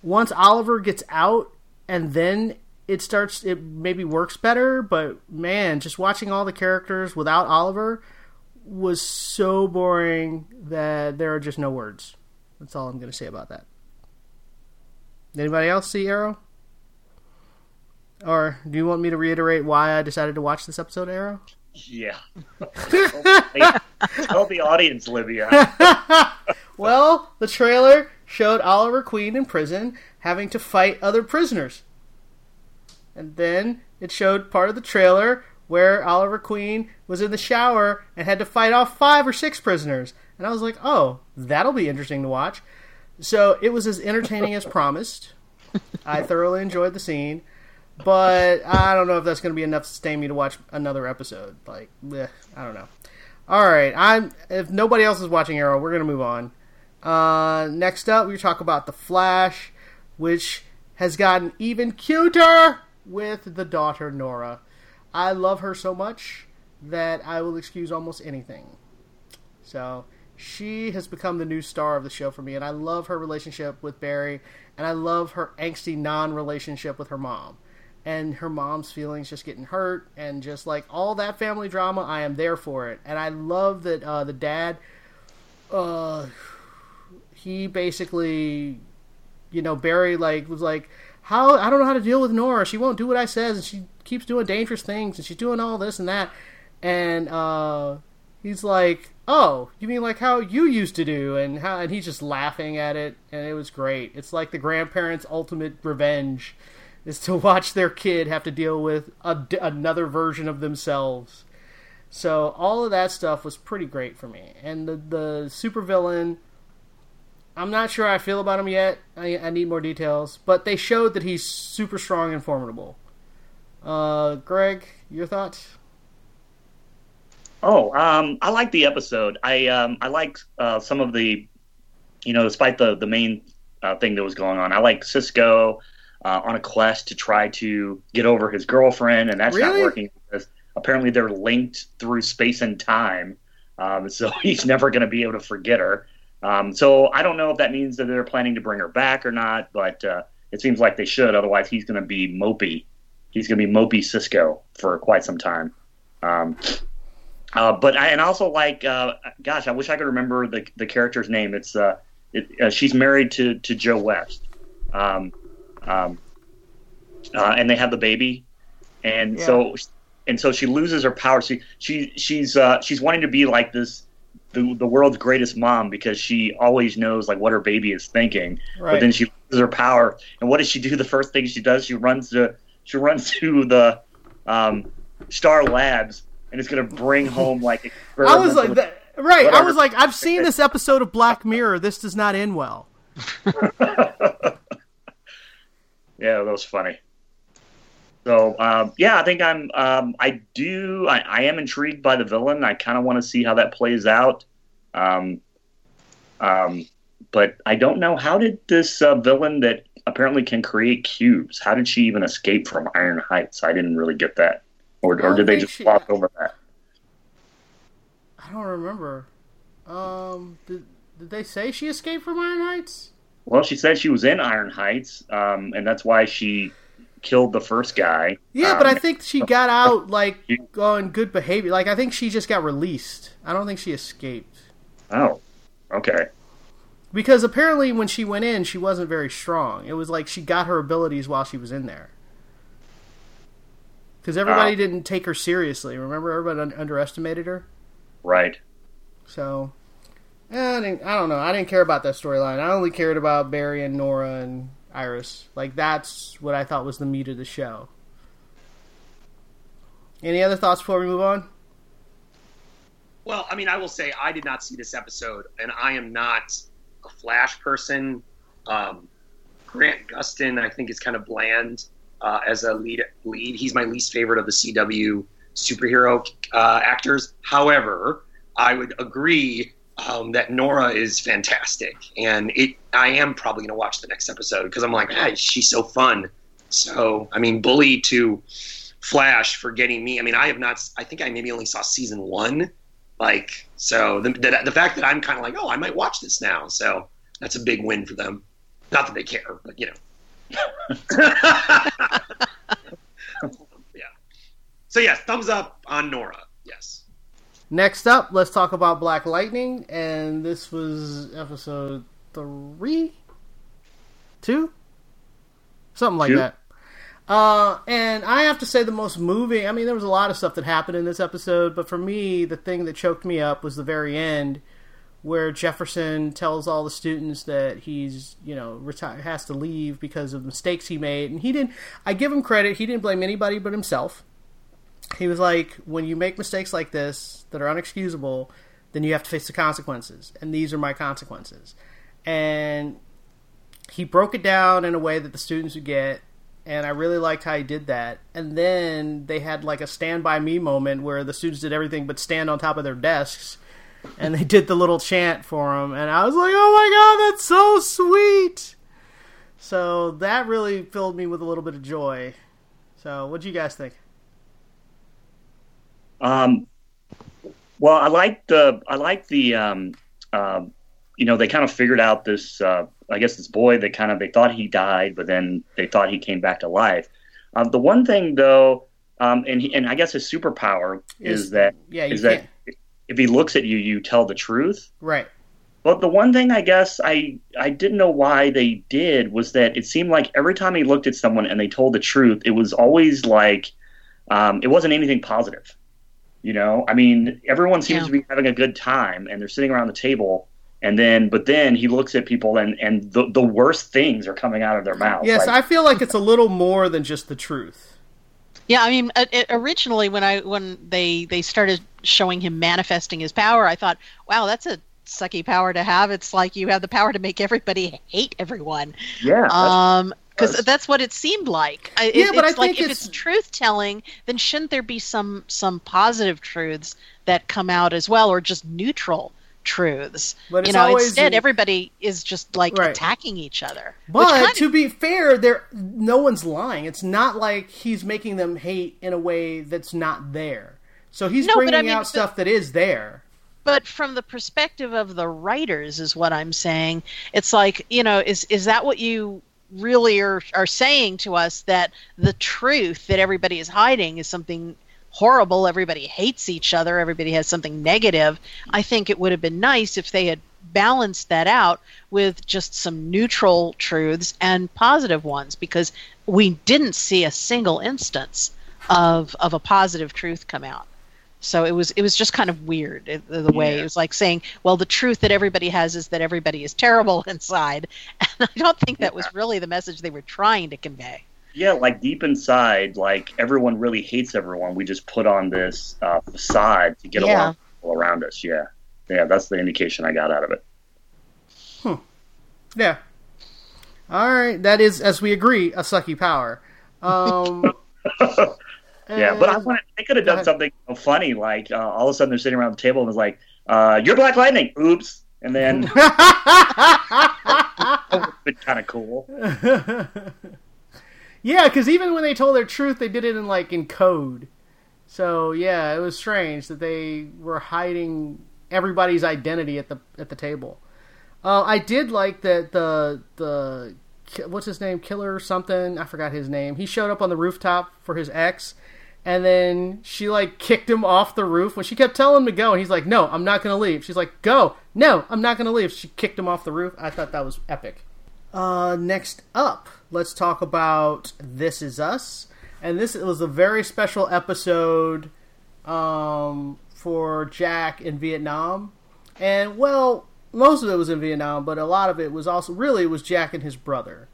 once Oliver gets out and then it starts it maybe works better but man just watching all the characters without Oliver was so boring that there are just no words that's all I'm going to say about that anybody else see Arrow or do you want me to reiterate why I decided to watch this episode of Arrow Yeah. Tell the audience, Livia. well, the trailer showed Oliver Queen in prison having to fight other prisoners. And then it showed part of the trailer where Oliver Queen was in the shower and had to fight off five or six prisoners. And I was like, oh, that'll be interesting to watch. So it was as entertaining as promised. I thoroughly enjoyed the scene. But I don't know if that's going to be enough to sustain me to watch another episode. Like, bleh, I don't know. All right, I'm. If nobody else is watching Arrow, we're gonna move on. Uh, next up, we talk about the Flash, which has gotten even cuter with the daughter Nora. I love her so much that I will excuse almost anything. So she has become the new star of the show for me, and I love her relationship with Barry, and I love her angsty non-relationship with her mom. and her mom's feelings just getting hurt and just like all that family drama i am there for it and i love that uh, the dad uh, he basically you know barry like was like how i don't know how to deal with nora she won't do what i says and she keeps doing dangerous things and she's doing all this and that and uh, he's like oh you mean like how you used to do and how and he's just laughing at it and it was great it's like the grandparents ultimate revenge is to watch their kid have to deal with a, another version of themselves. So all of that stuff was pretty great for me. And the the supervillain, I'm not sure I feel about him yet. I, I need more details, but they showed that he's super strong and formidable. Uh, Greg, your thoughts? Oh, um, I like the episode. I um, I like uh, some of the, you know, despite the the main uh, thing that was going on. I like Cisco uh, on a quest to try to get over his girlfriend, and that's Really? not working because apparently they're linked through space and time. Um, so he's never going to be able to forget her. Um, so I don't know if that means that they're planning to bring her back or not, but uh, it seems like they should. Otherwise, he's going to be mopey. He's going to be mopey Cisco for quite some time. Um, uh, but I and also like, uh, gosh, I wish I could remember the the character's name. It's uh, it, uh, she's married to to Joe West, um, um, uh, and they have the baby, and Yeah. so and so she loses her power. She she she's uh, she's wanting to be like this. The, the world's greatest mom because she always knows like what her baby is thinking, Right. but then she loses her power. And what does she do? The first thing she does, she runs to she runs to the um, Star Labs and is going to bring home like. I was like, that, right? I was like, I've seen this episode of Black Mirror. This does not end well. Yeah, that was funny. So um, yeah, I think I'm. Um, I do. I, I am intrigued by the villain. I kind of want to see how that plays out. Um, um, but I don't know how did this uh, villain that apparently can create cubes. How did she even escape from Iron Heights? I didn't really get that, or, or did they just she- gloss over that? I don't remember. Um, did, did they say she escaped from Iron Heights? Well, she said she was in Iron Heights, um, and that's why she killed the first guy. Yeah, but I Um, think she got out like on good behavior. Like I think she just got released. I don't think she escaped Oh, okay. because apparently when she went in, she wasn't very strong. It was like she got her abilities while she was in there. Because everybody Oh. didn't take her seriously. Remember, everybody un- underestimated her. Right. So, eh, I, didn't, I don't know. I didn't care about that storyline. I only cared about Barry and Nora and Iris. Like that's what I thought was the meat of the show. Any other thoughts before we move on? Well, I mean, I will say I did not see this episode, and I am not a Flash person. Um, Grant Gustin, I think, is kind of bland uh, as a lead. Lead, he's my least favorite of the CW superhero uh, actors. However, I would agree um, that Nora is fantastic, and it. I am probably going to watch the next episode because I'm like, ah, she's so fun. So, I mean, bully to Flash for getting me. I mean, I have not. I think I maybe only saw season one. Like, so the the, the fact that I'm kind of like, oh, I might watch this now. So that's a big win for them. Not that they care, but you know. yeah. So yes, thumbs up on Nora. Yes. Next up, let's talk about Black Lightning, and this was episode three, two, something like Two. that. Uh, and I have to say, the most moving. I mean, there was a lot of stuff that happened in this episode, but for me, the thing that choked me up was the very end, where Jefferson tells all the students that he's, you know, retire has to leave because of mistakes he made, and he didn't. I give him credit; he didn't blame anybody but himself he was like, when you make mistakes like this that are unexcusable, then you have to face the consequences, and these are my consequences. And he broke it down in a way that the students would get, and I really liked how he did that. And then they had like a stand by me moment where the students did everything but stand on top of their desks, and they did the little chant for him, and I was like, oh my god, that's so sweet. So that really filled me with a little bit of joy. So, what do you guys think? Um, well, I like the I like the um, uh, you know they kind of figured out this uh, I guess this boy they kind of they thought he died, but then they thought he came back to life. Um, the one thing though, um, and he, and I guess his superpower is, Is- that yeah, is that if he looks at you, you tell the truth. Right. But the one thing I guess I I didn't know why they did was that it seemed like every time he looked at someone and they told the truth, it was always like um, it wasn't anything positive. You know, I mean, everyone seems Yeah. to be having a good time and they're sitting around the table, and then but then he looks at people and and the the worst things are coming out of their mouth. Yes, Like, I feel like it's a little more than just the truth. Yeah, I mean, uh, it, originally when I when they they started showing him manifesting his power, I thought, wow, that's a sucky power to have. It's like you have the power to make everybody hate everyone. yeah, that's- Um, because that's what it seemed like. I, it- Yeah, but I like think if it's- it's truth telling, then shouldn't there be some some positive truths that come out as well, or just neutral truths? But you know, instead in- everybody is just like Right. attacking each other. But to of, be fair, there no one's lying. It's not like he's making them hate in a way that's not there. So he's No, bringing I mean, out but- stuff that is there. but from the perspective of the writers is what i'm saying it's like you know is is that what you really are are saying to us that the truth that everybody is hiding is something horrible. Everybody hates each other. Everybody has something negative. I think it would have been nice if they had balanced that out with just some neutral truths and positive ones because we didn't see a single instance of of a positive truth come out so it was it was just kind of weird it- the, the way Yeah. it was like saying, well, the truth that everybody has is that everybody is terrible inside, and I don't think that was really the message they were trying to convey. yeah, like deep inside, like everyone really hates everyone. We just put on this uh, facade to get Yeah. along people around us. Yeah, yeah, that's the indication I got out of it. Hmm. Yeah. All right, that is, as we agree, a sucky power. Um, Yeah, but I and- want they could have done something funny, like uh, all of a sudden they're sitting around the table and it's like, uh, "You're Black Lightning." Oops, and then that would have been kind of cool. yeah, because even when they told their truth, they did it in like in code. So yeah, it was strange that they were hiding everybody's identity at the at the table. Uh, I did like that the the what's his name killer something I forgot his name. He showed up on the rooftop for his ex, and then she like kicked him off the roof when she kept telling him to go, and he's like, "No, I'm not gonna leave." She's like, "Go, no, I'm not gonna leave." She kicked him off the roof. I thought that was epic. Uh, next up, let's talk about This Is Us. And this was a very special episode um, for Jack in Vietnam. And, well, most of it was in Vietnam, but a lot of it was also really it was Jack and his brother.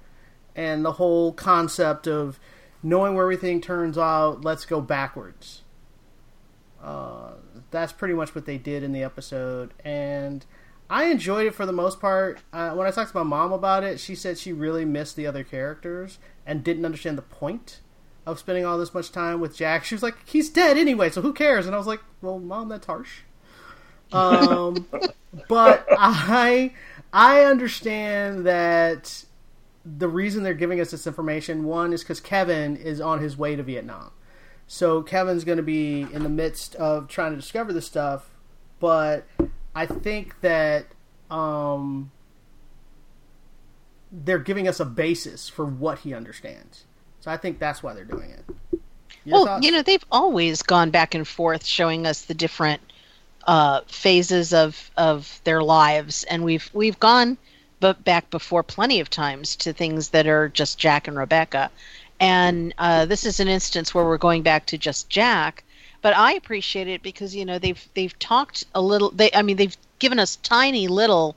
And the whole concept of knowing where everything turns out, let's go backwards. Uh, that's pretty much what they did in the episode. And I enjoyed it for the most part. Uh, when I talked to my mom about it, she said she really missed the other characters and didn't understand the point of spending all this much time with Jack. She was like, "He's dead anyway, so who cares?" And I was like, "Well, mom, that's harsh." Um, but I I understand that the reason they're giving us this information one is because Kevin is on his way to Vietnam. So Kevin's going to be in the midst of trying to discover this stuff, but I think that um, they're giving us a basis for what he understands. So I think that's why they're doing it. Your well, thoughts? you know, they've always gone back and forth, showing us the different uh, phases of of their lives, and we've we've gone but back before plenty of times to things that are just Jack and Rebecca, and uh, this is an instance where we're going back to just Jack. But I appreciate it because you know they've they've talked a little. They I mean they've given us tiny little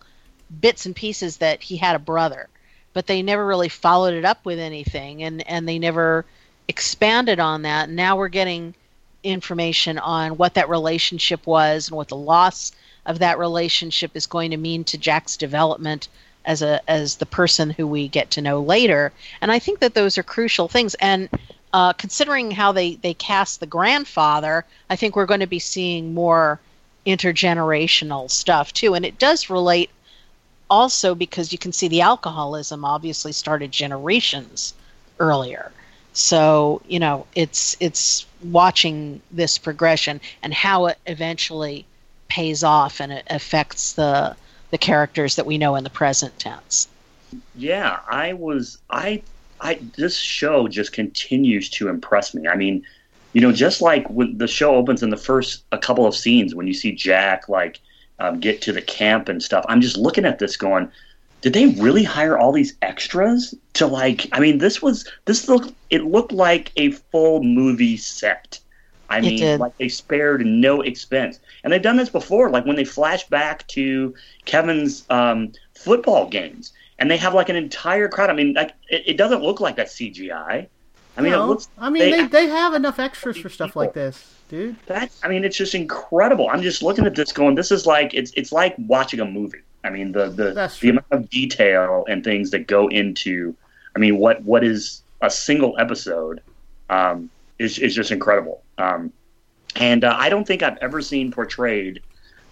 bits and pieces that he had a brother, but they never really followed it up with anything, and and they never expanded on that. Now we're getting information on what that relationship was and what the loss of that relationship is going to mean to Jack's development as a as the person who we get to know later. And I think that those are crucial things. And uh, considering how they they cast the grandfather, I think we're going to be seeing more intergenerational stuff too. And it does relate also because you can see the alcoholism obviously started generations earlier. So you know it's it's watching this progression and how it eventually pays off and it affects the the characters that we know in the present tense. Yeah, I was I I this show just continues to impress me. I mean, you know, just like when the show opens in the first a couple of scenes when you see Jack like um, get to the camp and stuff. I'm just looking at this going, did they really hire all these extras to like? I mean, this was this looked it looked like a full movie set. I It mean, did. like they spared no expense, and they've done this before. Like when they flash back to Kevin's um, football games, and they have like an entire crowd. I mean, like it, it doesn't look like that's CGI. I mean, No, it looks. I mean, they, they have enough extras for stuff like this, dude. That I mean, it's just incredible. I'm just looking at this, going, this is like it's it's like watching a movie. I mean, the the That's the true. amount of detail and things that go into, I mean, what what is a single episode, um, is is just incredible. Um, and uh, I don't think I've ever seen portrayed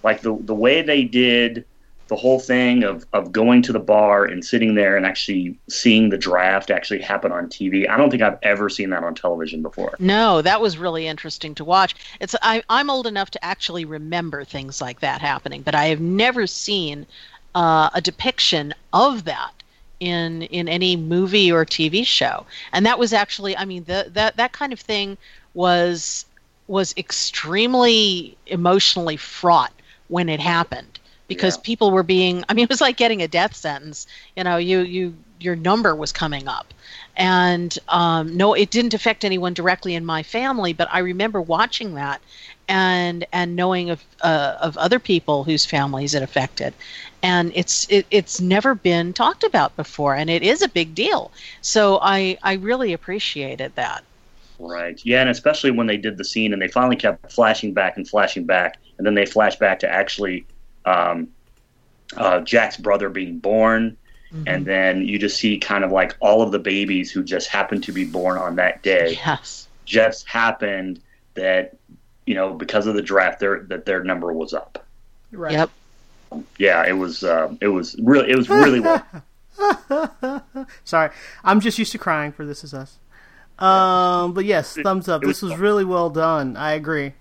like the the way they did the whole thing of, of going to the bar and sitting there and actually seeing the draft actually happen on TV. I don't think I've ever seen that on television before. No, that was really interesting to watch. It's I, I'm old enough to actually remember things like that happening, but I have never seen uh, a depiction of that in in any movie or TV show. And that was actually, I mean, the, that that kind of thing was was extremely emotionally fraught when it happened because Yeah. people were being I mean it was like getting a death sentence. You know, you you your number was coming up. And um, no, it didn't affect anyone directly in my family, but I remember watching that and and knowing of uh, of other people whose families it affected. And it's it, it's never been talked about before, and it is a big deal. So I I really appreciated that. Right. Yeah, and especially when they did the scene and they finally kept flashing back and flashing back, and then they flash back to actually um, uh, Jack's brother being born, and then you just see kind of like all of the babies who just happened to be born on that day. Yes. Just happened that you know because of the draft, their that their number was up. Right. Yep. Yeah, it was. Uh, it was really. It was really well. Sorry, I'm just used to crying for This Is Us. Um, but yes, thumbs up. it was This was fun. really well done. I agree.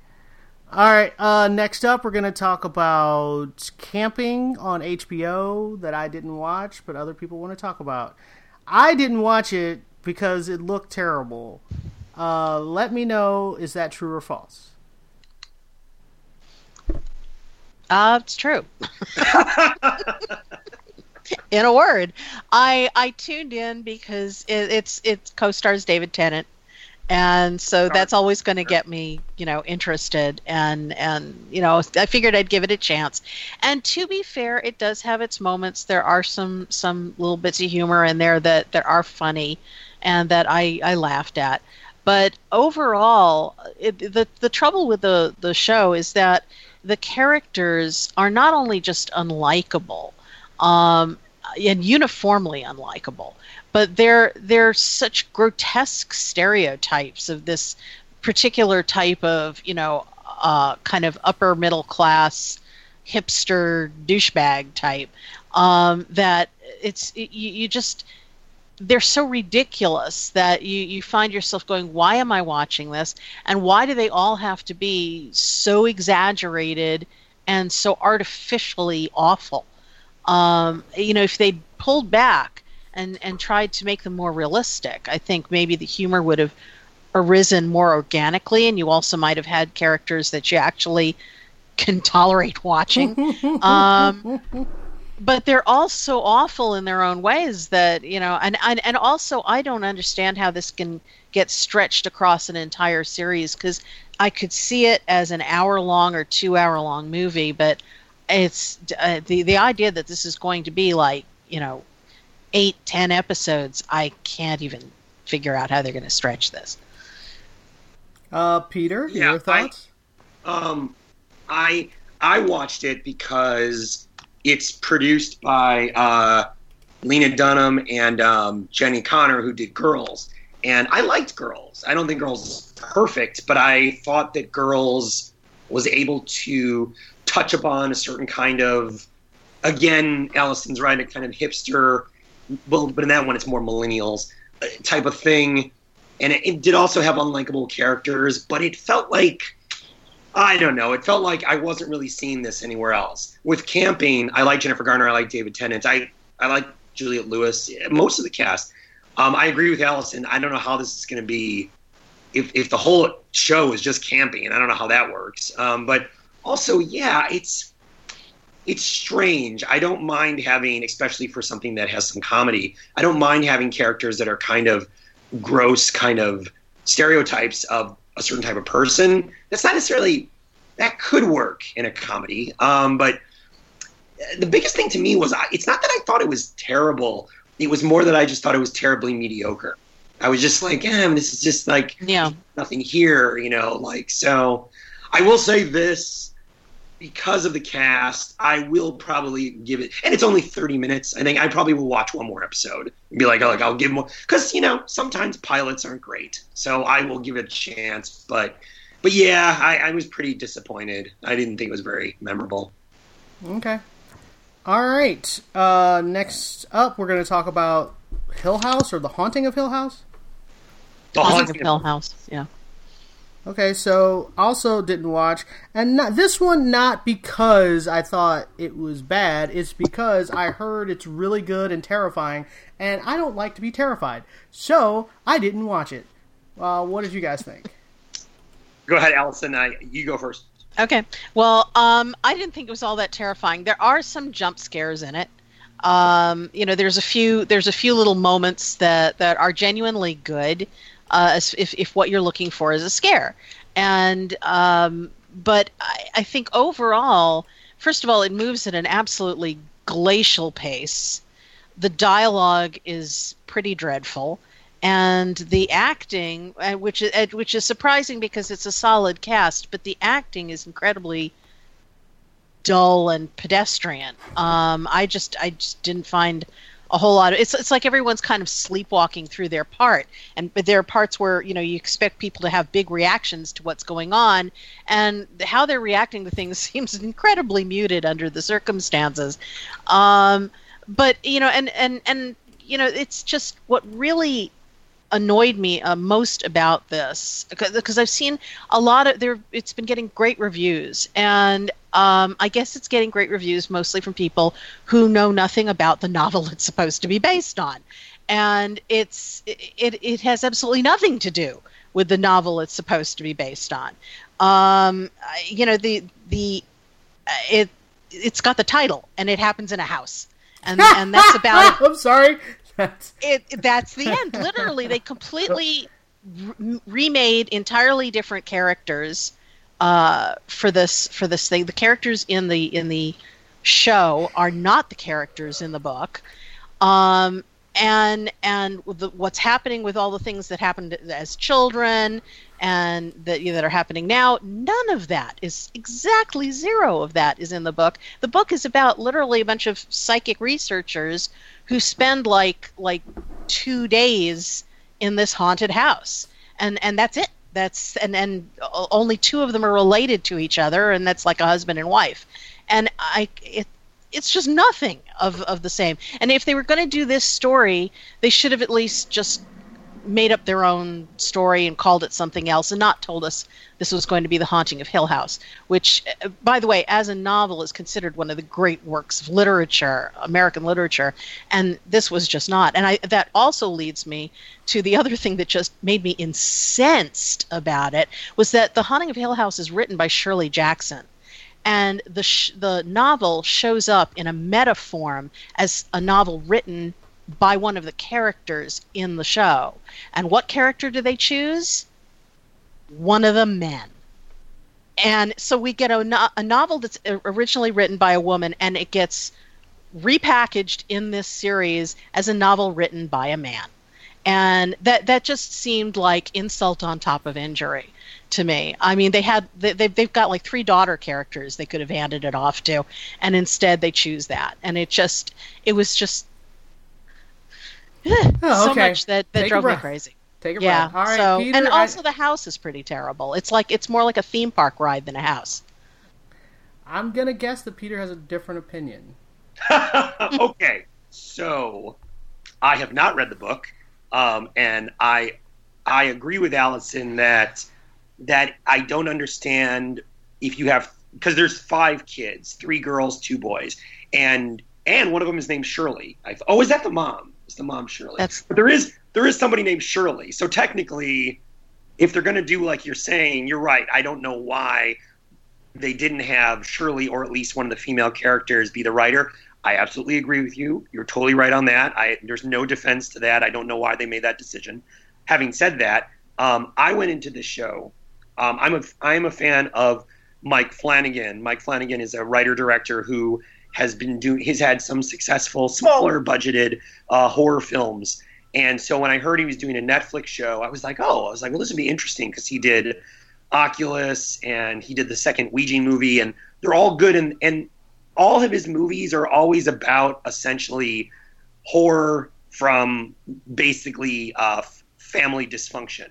All right, uh, next up, we're going to talk about camping on HBO that I didn't watch, but other people want to talk about. I didn't watch it because it looked terrible. Uh, let me know is that true or false? Uh, it's true. in a word, I I tuned in because it, it's it co-stars David Tennant, and so that's always going to get me, you know, interested. And and you know, I figured I'd give it a chance. And to be fair, it does have its moments. There are some some little bits of humor in there that that are funny, and that I I laughed at. But overall, it, the the trouble with the the show is that the characters are not only just unlikable um, and uniformly unlikable, but they're they're such grotesque stereotypes of this particular type of you know uh, kind of upper middle class hipster douchebag type um, that it's it, you, you just they're so ridiculous that you, you find yourself going, why am I watching this? And why do they all have to be so exaggerated and so artificially awful? Um, you know, if they'd pulled back and, and tried to make them more realistic, I think maybe the humor would have arisen more organically, and you also might have had characters that you actually can tolerate watching. um, but they're all so awful in their own ways that you know and, and and also i don't understand how this can get stretched across an entire series because i could see it as an hour long or two hour long movie but it's uh, the the idea that this is going to be like you know eight ten episodes i can't even figure out how they're going to stretch this Uh, Peter, Yeah, your thoughts? Um, I I watched it because it's produced by uh, Lena Dunham and um, Jenni Konner, who did Girls, and I liked Girls. I don't think Girls is perfect, but I thought that Girls was able to touch upon a certain kind of, again, Allison's right, a kind of hipster. Well, but in that one, it's more millennials uh, type of thing, and it, it did also have unlikable characters, but it felt like I don't know. It felt like I wasn't really seeing this anywhere else. With camping, I like Jennifer Garner. I like David Tennant. I I like Juliette Lewis. Most of the cast. Um, I agree with Allison. I don't know how this is going to be. If if the whole show is just camping, and I don't know how that works. Um, but also, yeah, it's it's strange. I don't mind having, especially for something that has some comedy. I don't mind having characters that are kind of gross, kind of stereotypes of a certain type of person. That's not necessarily that could work in a comedy. Um, but the biggest thing to me was I, it's not that I thought it was terrible. It was more that I just thought it was terribly mediocre. I was just like, eh, this is just like Yeah. nothing here, you know, like so I will say this because of the cast, I will probably give it and it's only 30 minutes. I think I probably will watch one more episode and be like, oh, like I'll give more cuz you know, sometimes pilots aren't great. So I will give it a chance, but but yeah, I, I was pretty disappointed. I didn't think it was very memorable. Okay. All right. Uh, next up, we're going to talk about Hill House or The Haunting of Hill House. The Haunting Haunting of Hill House. Yeah. Okay, so also didn't watch, and not, this one not because I thought it was bad. It's because I heard it's really good and terrifying, and I don't like to be terrified, so I didn't watch it. Uh, what did you guys think? Go ahead, Allison. I, you go first. Okay. Well, um, I didn't think it was all that terrifying. There are some jump scares in it. Um, you know, there's a few there's a few little moments that that are genuinely good. Uh, if if what you're looking for is a scare, and um, but I, I think overall, first of all, it moves at an absolutely glacial pace. The dialogue is pretty dreadful and the acting, uh, which is uh, which is surprising because it's a solid cast, but the acting is incredibly dull and pedestrian. Um, I just I just didn't find a whole lot of it's it's like everyone's kind of sleepwalking through their part. And but there are parts where you know you expect people to have big reactions to what's going on. And how they're reacting to things seems incredibly muted under the circumstances. Um, but you know and and and you know it's just what really annoyed me uh, most about this because I've seen a lot of there. It's been getting great reviews, and um, I guess it's getting great reviews mostly from people who know nothing about the novel it's supposed to be based on, and it's it it has absolutely nothing to do with the novel it's supposed to be based on. Um, you know the the uh, it it's got the title and it happens in a house, and and that's about it I'm sorry. That's, it, that's the end. Literally, they completely re- remade entirely different characters uh, for this for this thing. The characters in the in the show are not the characters in the book. Um, and and the, what's happening with all the things that happened as children and that you know, that are happening now none of that is exactly zero of that is in the book the book is about literally a bunch of psychic researchers who spend like like two days in this haunted house and and that's it that's and and only two of them are related to each other and that's like a husband and wife. And i it it's just nothing of of the same. And if they were going to do this story they should have at least just made up their own story and called it something else and not told us this was going to be the haunting of hill house which by the way as a novel is considered one of the great works of literature american literature and this was just not. And i that also leads me to the other thing that just made me incensed about it was that the haunting of hill house is written by shirley jackson. And the sh- the novel shows up in a meta form as a novel written by one of the characters in the show. And what character do they choose? One of the men. And so we get a, no- a novel that's originally written by a woman, and it gets repackaged in this series as a novel written by a man. And that that just seemed like insult on top of injury to me. I mean, they had they, they've they've got like three daughter characters they could have handed it off to, and instead they choose that, and it just it was just Oh, so okay. much that that Take drove me crazy. take a Yeah. breath. All right, so Peter. and I- also the house is pretty terrible. It's like it's more like a theme park ride than a house. I'm gonna guess that Peter has a different opinion. okay, so I have not read the book, um, and I I agree with Allison that that I don't understand if you have because there's five kids, three girls, two boys, and and one of them is named Shirley. I, oh, is that the mom? The mom Shirley? That's- but there is there is somebody named Shirley. So technically, if they're going to do like you're saying, you're right. I don't know why they didn't have Shirley or at least one of the female characters be the writer. I absolutely agree with you. You're totally right on that. I, there's no defense to that. I don't know why they made that decision. Having said that, um, I went into this show. Um, I'm a I'm a fan of Mike Flanagan. Mike Flanagan is a writer director who has been doing. He's had some successful, smaller budgeted uh, horror films. And so when I heard he was doing a Netflix show, I was like, oh, I was like, well, this would be interesting because he did Oculus and he did the second Ouija movie, and they're all good. And and all of his movies are always about essentially horror from basically uh, family dysfunction.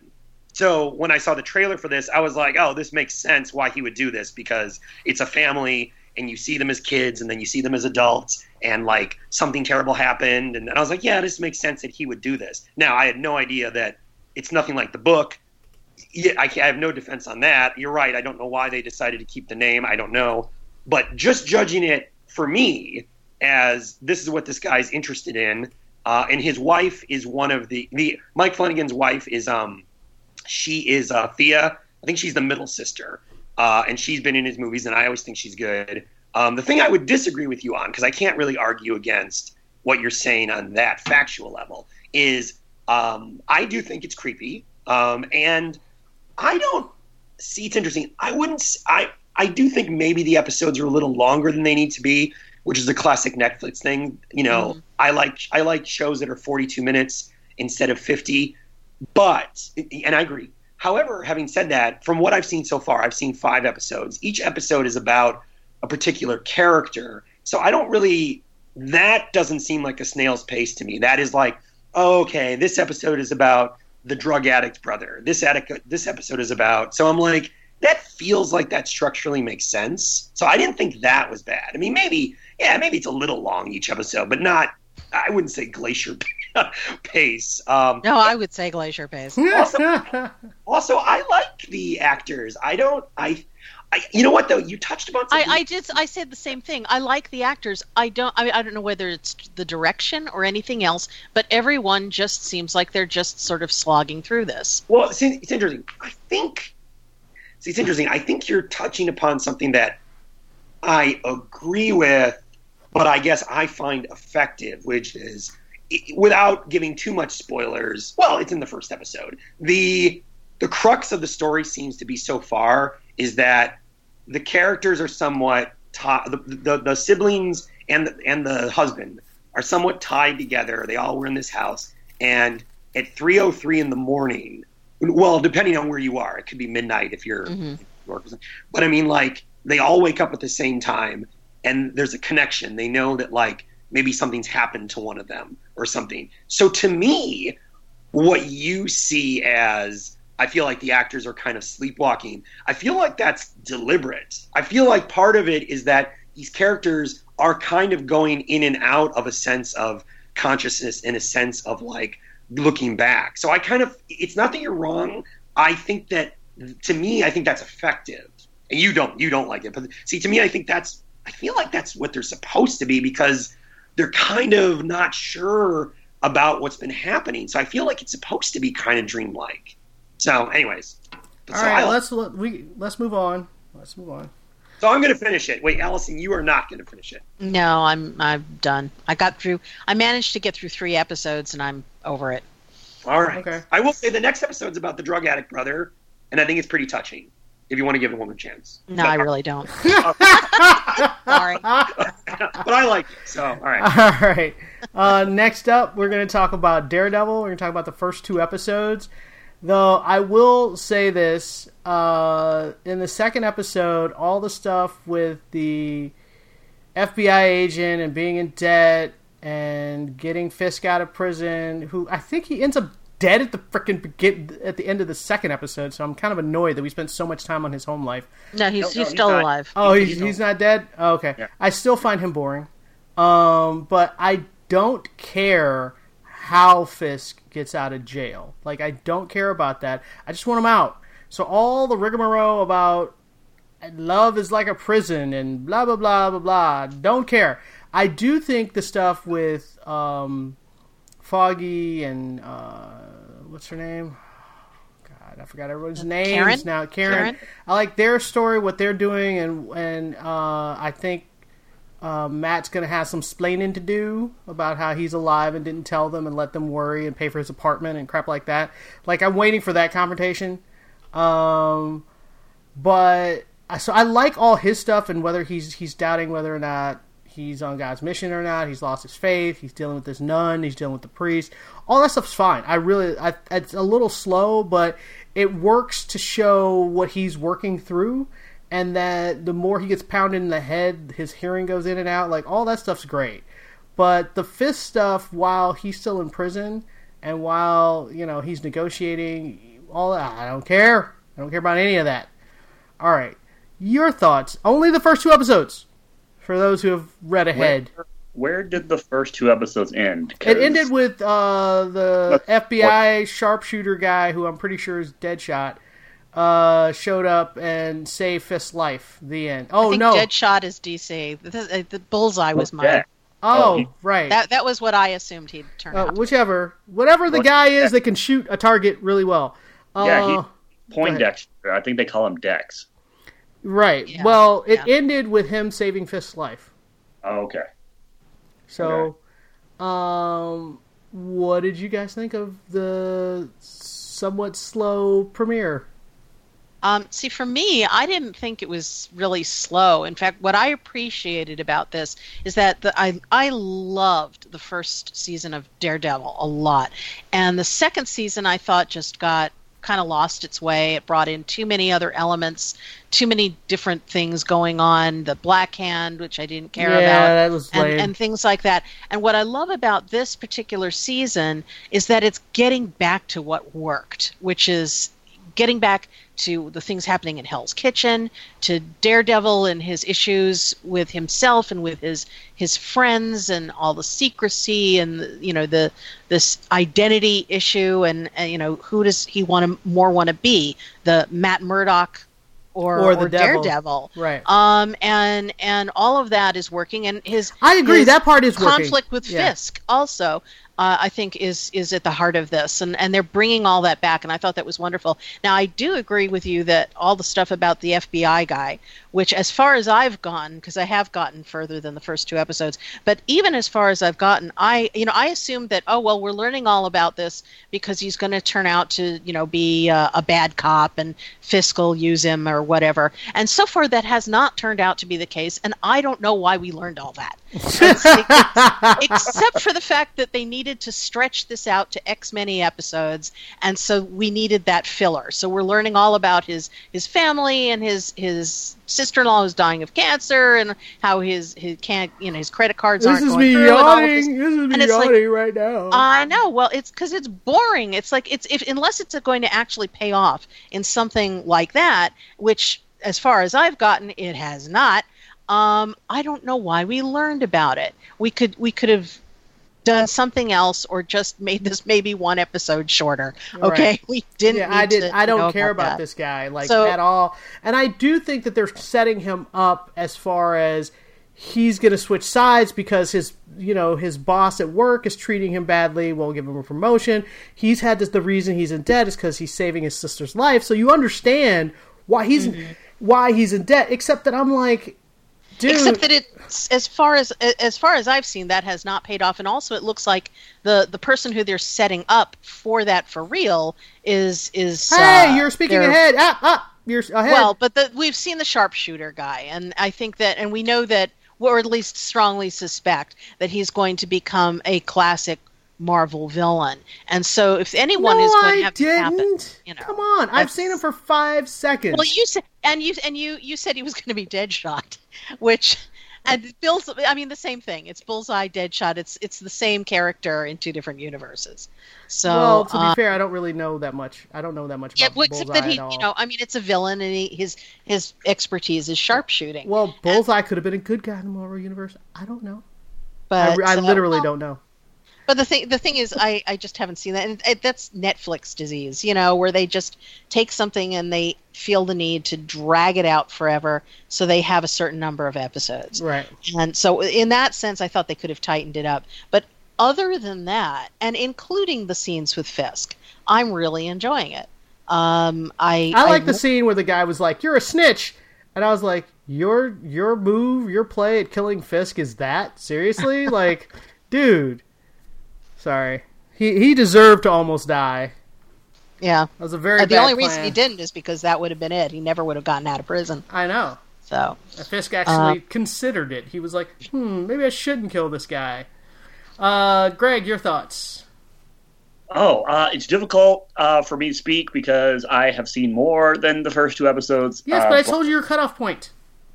So when I saw the trailer for this, I was like, oh, this makes sense why he would do this because it's a family and you see them as kids and then you see them as adults and like something terrible happened. And, I was like, yeah, this makes sense that he would do this. Now, I had no idea that it's nothing like the book. Yeah, I, I have no defense on that. You're right. I don't know why they decided to keep the name. I don't know. But just judging it for me as this is what this guy's interested in, uh, and his wife is one of the the Mike Flanagan's wife is um she is uh, Thea. I think she's the middle sister, uh, and she's been in his movies, and I always think she's good. Um, the thing I would disagree with you on, because I can't really argue against what you're saying on that factual level, is um, I do think it's creepy, um, and I don't see it's interesting. I wouldn't. I I do think maybe the episodes are a little longer than they need to be, which is a classic Netflix thing. You know, I like I like shows that are 42 minutes instead of 50. But and I agree. However, having said that, from what I've seen so far, I've seen five episodes. Each episode is about a particular character. So I don't really that doesn't seem like a snail's pace to me. That is like, oh, okay, this episode is about the drug addict brother. This addict this episode is about so I'm like, that feels like that structurally makes sense. So I didn't think that was bad. I mean, maybe yeah, maybe it's a little long each episode, but not I wouldn't say glacier pace. Um, No, I would say Glacier Pace. also, I like the actors. I don't. I, I. You know what though? You touched upon. I, something. I just I said the same thing. I like the actors. I don't I, I don't know whether it's the direction or anything else, but everyone just seems like they're just sort of slogging through this. Well, it's, it's interesting. I think. See, it's interesting. I think you're touching upon something that I agree with, but I guess I find effective, which is i- without giving too much spoilers. Well, it's in the first episode. the The crux of the story seems to be so far is that the characters are somewhat ti- the, the the siblings and the, and the husband are somewhat tied together. They all were in this house, and at 3:03 in the morning, well, depending on where you are, it could be midnight if you're. Mhm. But I mean, like they all wake up at the same time, and there's a connection. They know that like maybe something's happened to one of them or something. So to me, what you see as I feel like the actors are kind of sleepwalking. I feel like that's deliberate. I feel like part of it is that these characters are kind of going in and out of a sense of consciousness in a sense of like looking back. So I kind of it's not that you're wrong. I think that to me I think that's effective. And you don't you don't like it. But see to me I think that's I feel like that's what they're supposed to be because they're kind of not sure about what's been happening. So I feel like it's supposed to be kind of dreamlike. So, anyways, All so, right, I- let's let- we let's move on. Let's move on. so I'm going to finish it. Wait, Allison, you are not going to finish it. No, I'm I'm done. I got through I managed to get through 3 episodes and I'm over it. All right. Okay. I will say the next episode is about the drug addict brother, and I think it's pretty touching. If you want to give a woman a chance. No, I really don't. Sorry. but I like it. So, all right. All right. Uh, next up, we're going to talk about Daredevil. We're going to talk about the first two episodes. Though I will say this: uh, in the second episode, all the stuff with the FBI agent and being in debt and getting Fisk out of prison, who I think he ends up dead at the freaking begin at the end of the second episode. So I'm kind of annoyed that we spent so much time on his home life. No, he's No, no, he's he's still not. alive. Oh, He's- he's, he's he's not dead. Oh, okay, Yeah. I still find him boring, um, but I don't care how Fisk gets out of jail. Like I don't care about that. I just want him out. So all the rigmarole about love is like a prison and blah blah blah blah blah. Don't care. I do think the stuff with um, Foggy and uh, what's her name? God, I forgot everyone's names Karen? now. Karen. Karen? I like their story, what they're doing, and and uh, I think uh, Matt's gonna have some splaining to do about how he's alive and didn't tell them and let them worry and pay for his apartment and crap like that. Like I'm waiting for that confrontation. Um, but so I like all his stuff and whether he's he's doubting whether or not he's on God's mission or not. He's lost his faith. He's dealing with this nun. He's dealing with the priest. All that stuff's fine. I really, I, it's a little slow, but it works to show what he's working through, and that the more he gets pounded in the head, his hearing goes in and out. Like all that stuff's great. But the fifth stuff, while he's still in prison and while you know he's negotiating, all that I don't care. I don't care about any of that. All right, your thoughts? Only the first two episodes for those who have read ahead. Where, where did the first two episodes end? It ended with uh, the That's- FBI sharpshooter guy, who I'm pretty sure is Deadshot, uh, showed up and saved Fisk's life. The end. I Oh think no! Deadshot is DC. The, the, the bullseye was mine. Yeah. oh Oh, he- right. That that was what I assumed he'd turn uh, out. whichever, whatever the guy is that can shoot a target really well. Uh, Yeah, he- Poindexter. I think they call him Dex. Right. Yeah, Well, it yeah. ended with him saving Fisk's life. Oh, okay. So, um, what did you guys think of the somewhat slow premiere? Um, see, for me, I didn't think it was really slow. In fact, what I appreciated about this is that the, I I loved the first season of Daredevil a lot, and the second season I thought just got kind of lost its way. It brought in too many other elements, too many different things going on. The Black Hand, which I didn't care yeah, about, that was and, and things like that. And what I love about this particular season is that it's getting back to what worked, which is getting back to the things happening in Hell's Kitchen, to Daredevil and his issues with himself and with his his friends and all the secrecy and you know the this identity issue and uh, you know who does he want to more want to be the Matt Murdock or, Or the devil. Daredevil right. um and and all of that is working and his I agree. his That part is working. conflict with Yeah. Fisk also uh, I think is is at the heart of this. And and they're bringing all that back and I thought that was wonderful. Now I do agree with you that all the stuff about the FBI guy which as far as I've gone because I have gotten further than the first two episodes but even as far as I've gotten I you know I assumed that oh well we're learning all about this because he's going to turn out to you know be uh, a bad cop and Fisk will use him or whatever. And so far that has not turned out to be the case and I don't know why we learned all that. Except for the fact that they needed to stretch this out to X many episodes, and so we needed that filler. So we're learning all about his his family and his his sister in law who's dying of cancer, and how his his can't you know his credit cards This aren't is going me through. and all this. yawning. This is me and it's like- yawning right now. I know. Well, it's because it's boring. It's like it's if unless it's going to actually pay off in something like that, which, as far as I've gotten, it has not. Um, I don't know why we learned about it. We could we could have done something else or just made this maybe one episode shorter. Okay, Right. we didn't. yeah, I did. to I don't care about that. this guy like So- at all. And I do think that they're setting him up as far as he's going to switch sides because his you know his boss at work is treating him badly won't give him a promotion he's had this the reason he's in debt is because he's saving his sister's life so you understand why he's Mm-hmm. why he's in debt except that i'm like dude. Except that it's as far as as far as I've seen, that has not paid off, and also it looks like the the person who they're setting up for that for real is is. hey uh, you're speaking ahead. Ah, ah, you're ahead. Well, but the, we've seen the sharpshooter guy, and I think that, and we know that, or at least strongly suspect that he's going to become a classic Marvel villain. And so, if anyone no, is going to have to didn't. happen, you know, Come on, I've seen him for five seconds. well, you said, and you and you you said he was going to be Deadshot, which. And Bill's, I mean, the same thing. It's Bullseye, Deadshot. It's it's the same character in two different universes. So, well, to be uh, fair, I don't really know that much. I don't know that much yeah, well, except Bullseye that he, you know, I mean, it's a villain, and he, his his expertise is sharpshooting. well, Bullseye could have been a good guy in the Marvel universe. I don't know. but I, I uh, literally well, don't know. But the thing, the thing is, I, I just haven't seen that, and it, that's Netflix disease, you know, where they just take something and they feel the need to drag it out forever, so they have a certain number of episodes. Right. And so, in that sense, I thought they could have tightened it up. But other than that, and including the scenes with Fisk, I'm really enjoying it. Um, I I like the scene where the guy was like, "You're a snitch," and I was like, "Your your move, your play at killing Fisk is that seriously? like, dude, sorry, he he deserved to almost die. Yeah, That was a very Uh, the bad only reason he didn't is because that would have been it. He never would have gotten out of prison. I know. So And Fisk actually considered it. He was like, "Hmm, maybe I shouldn't kill this guy." Uh, Greg, your thoughts? Oh, uh, it's difficult uh, for me to speak because I have seen more than the first two episodes. Yes, uh, but I told you your cutoff point.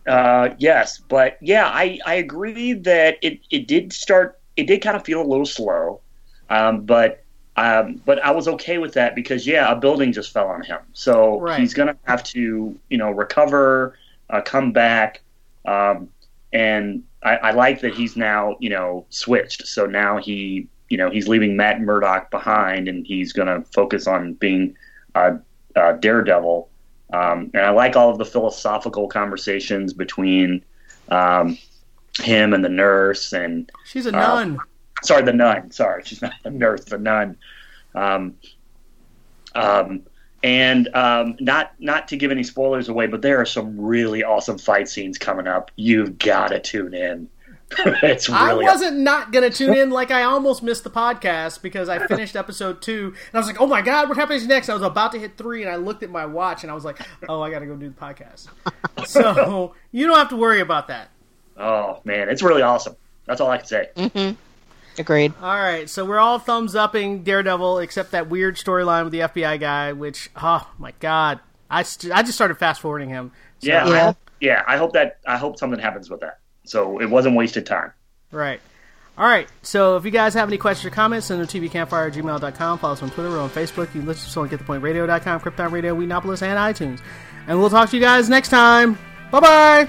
Uh, yes, but yeah, I, I agree that it, it did start. It did kind of feel a little slow, um, but um, but I was okay with that because yeah, a building just fell on him, so Right. he's gonna have to you know recover, uh, come back, um, and I, I like that he's now you know switched. So now he you know he's leaving Matt Murdock behind, and he's gonna focus on being uh, uh, Daredevil. Um, and I like all of the philosophical conversations between um, him and the nurse, and She's a Uh, nun. Sorry, the nun. Sorry, she's not the nurse, the nun. Um, um, and um, not not to give any spoilers away, but there are some really awesome fight scenes coming up. You've got to tune in. it's really I wasn't not gonna tune in. Like I almost missed the podcast because I finished episode two, and I was like, "Oh my god, what happens next?" I was about to hit three, and I looked at my watch, and I was like, "Oh, I gotta go do the podcast." so you don't have to worry about that. oh man, it's really awesome. That's all I can say. Agreed. All right, so we're all thumbs upping Daredevil, except that weird storyline with the FBI guy, which oh my god, I st- I just started fast forwarding him. So- Yeah, I Yeah. hope, yeah. I hope that I hope something happens with that. So it wasn't wasted time. Right. All right. So if you guys have any questions or comments, send them to tvcampfire at gmail.com. Follow us on Twitter. We're on Facebook. You can listen to us on getthepointradio.com, Krypton Radio, Whedonopolis, and iTunes. And we'll talk to you guys next time. Bye-bye.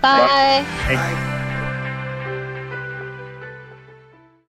Bye. Hey.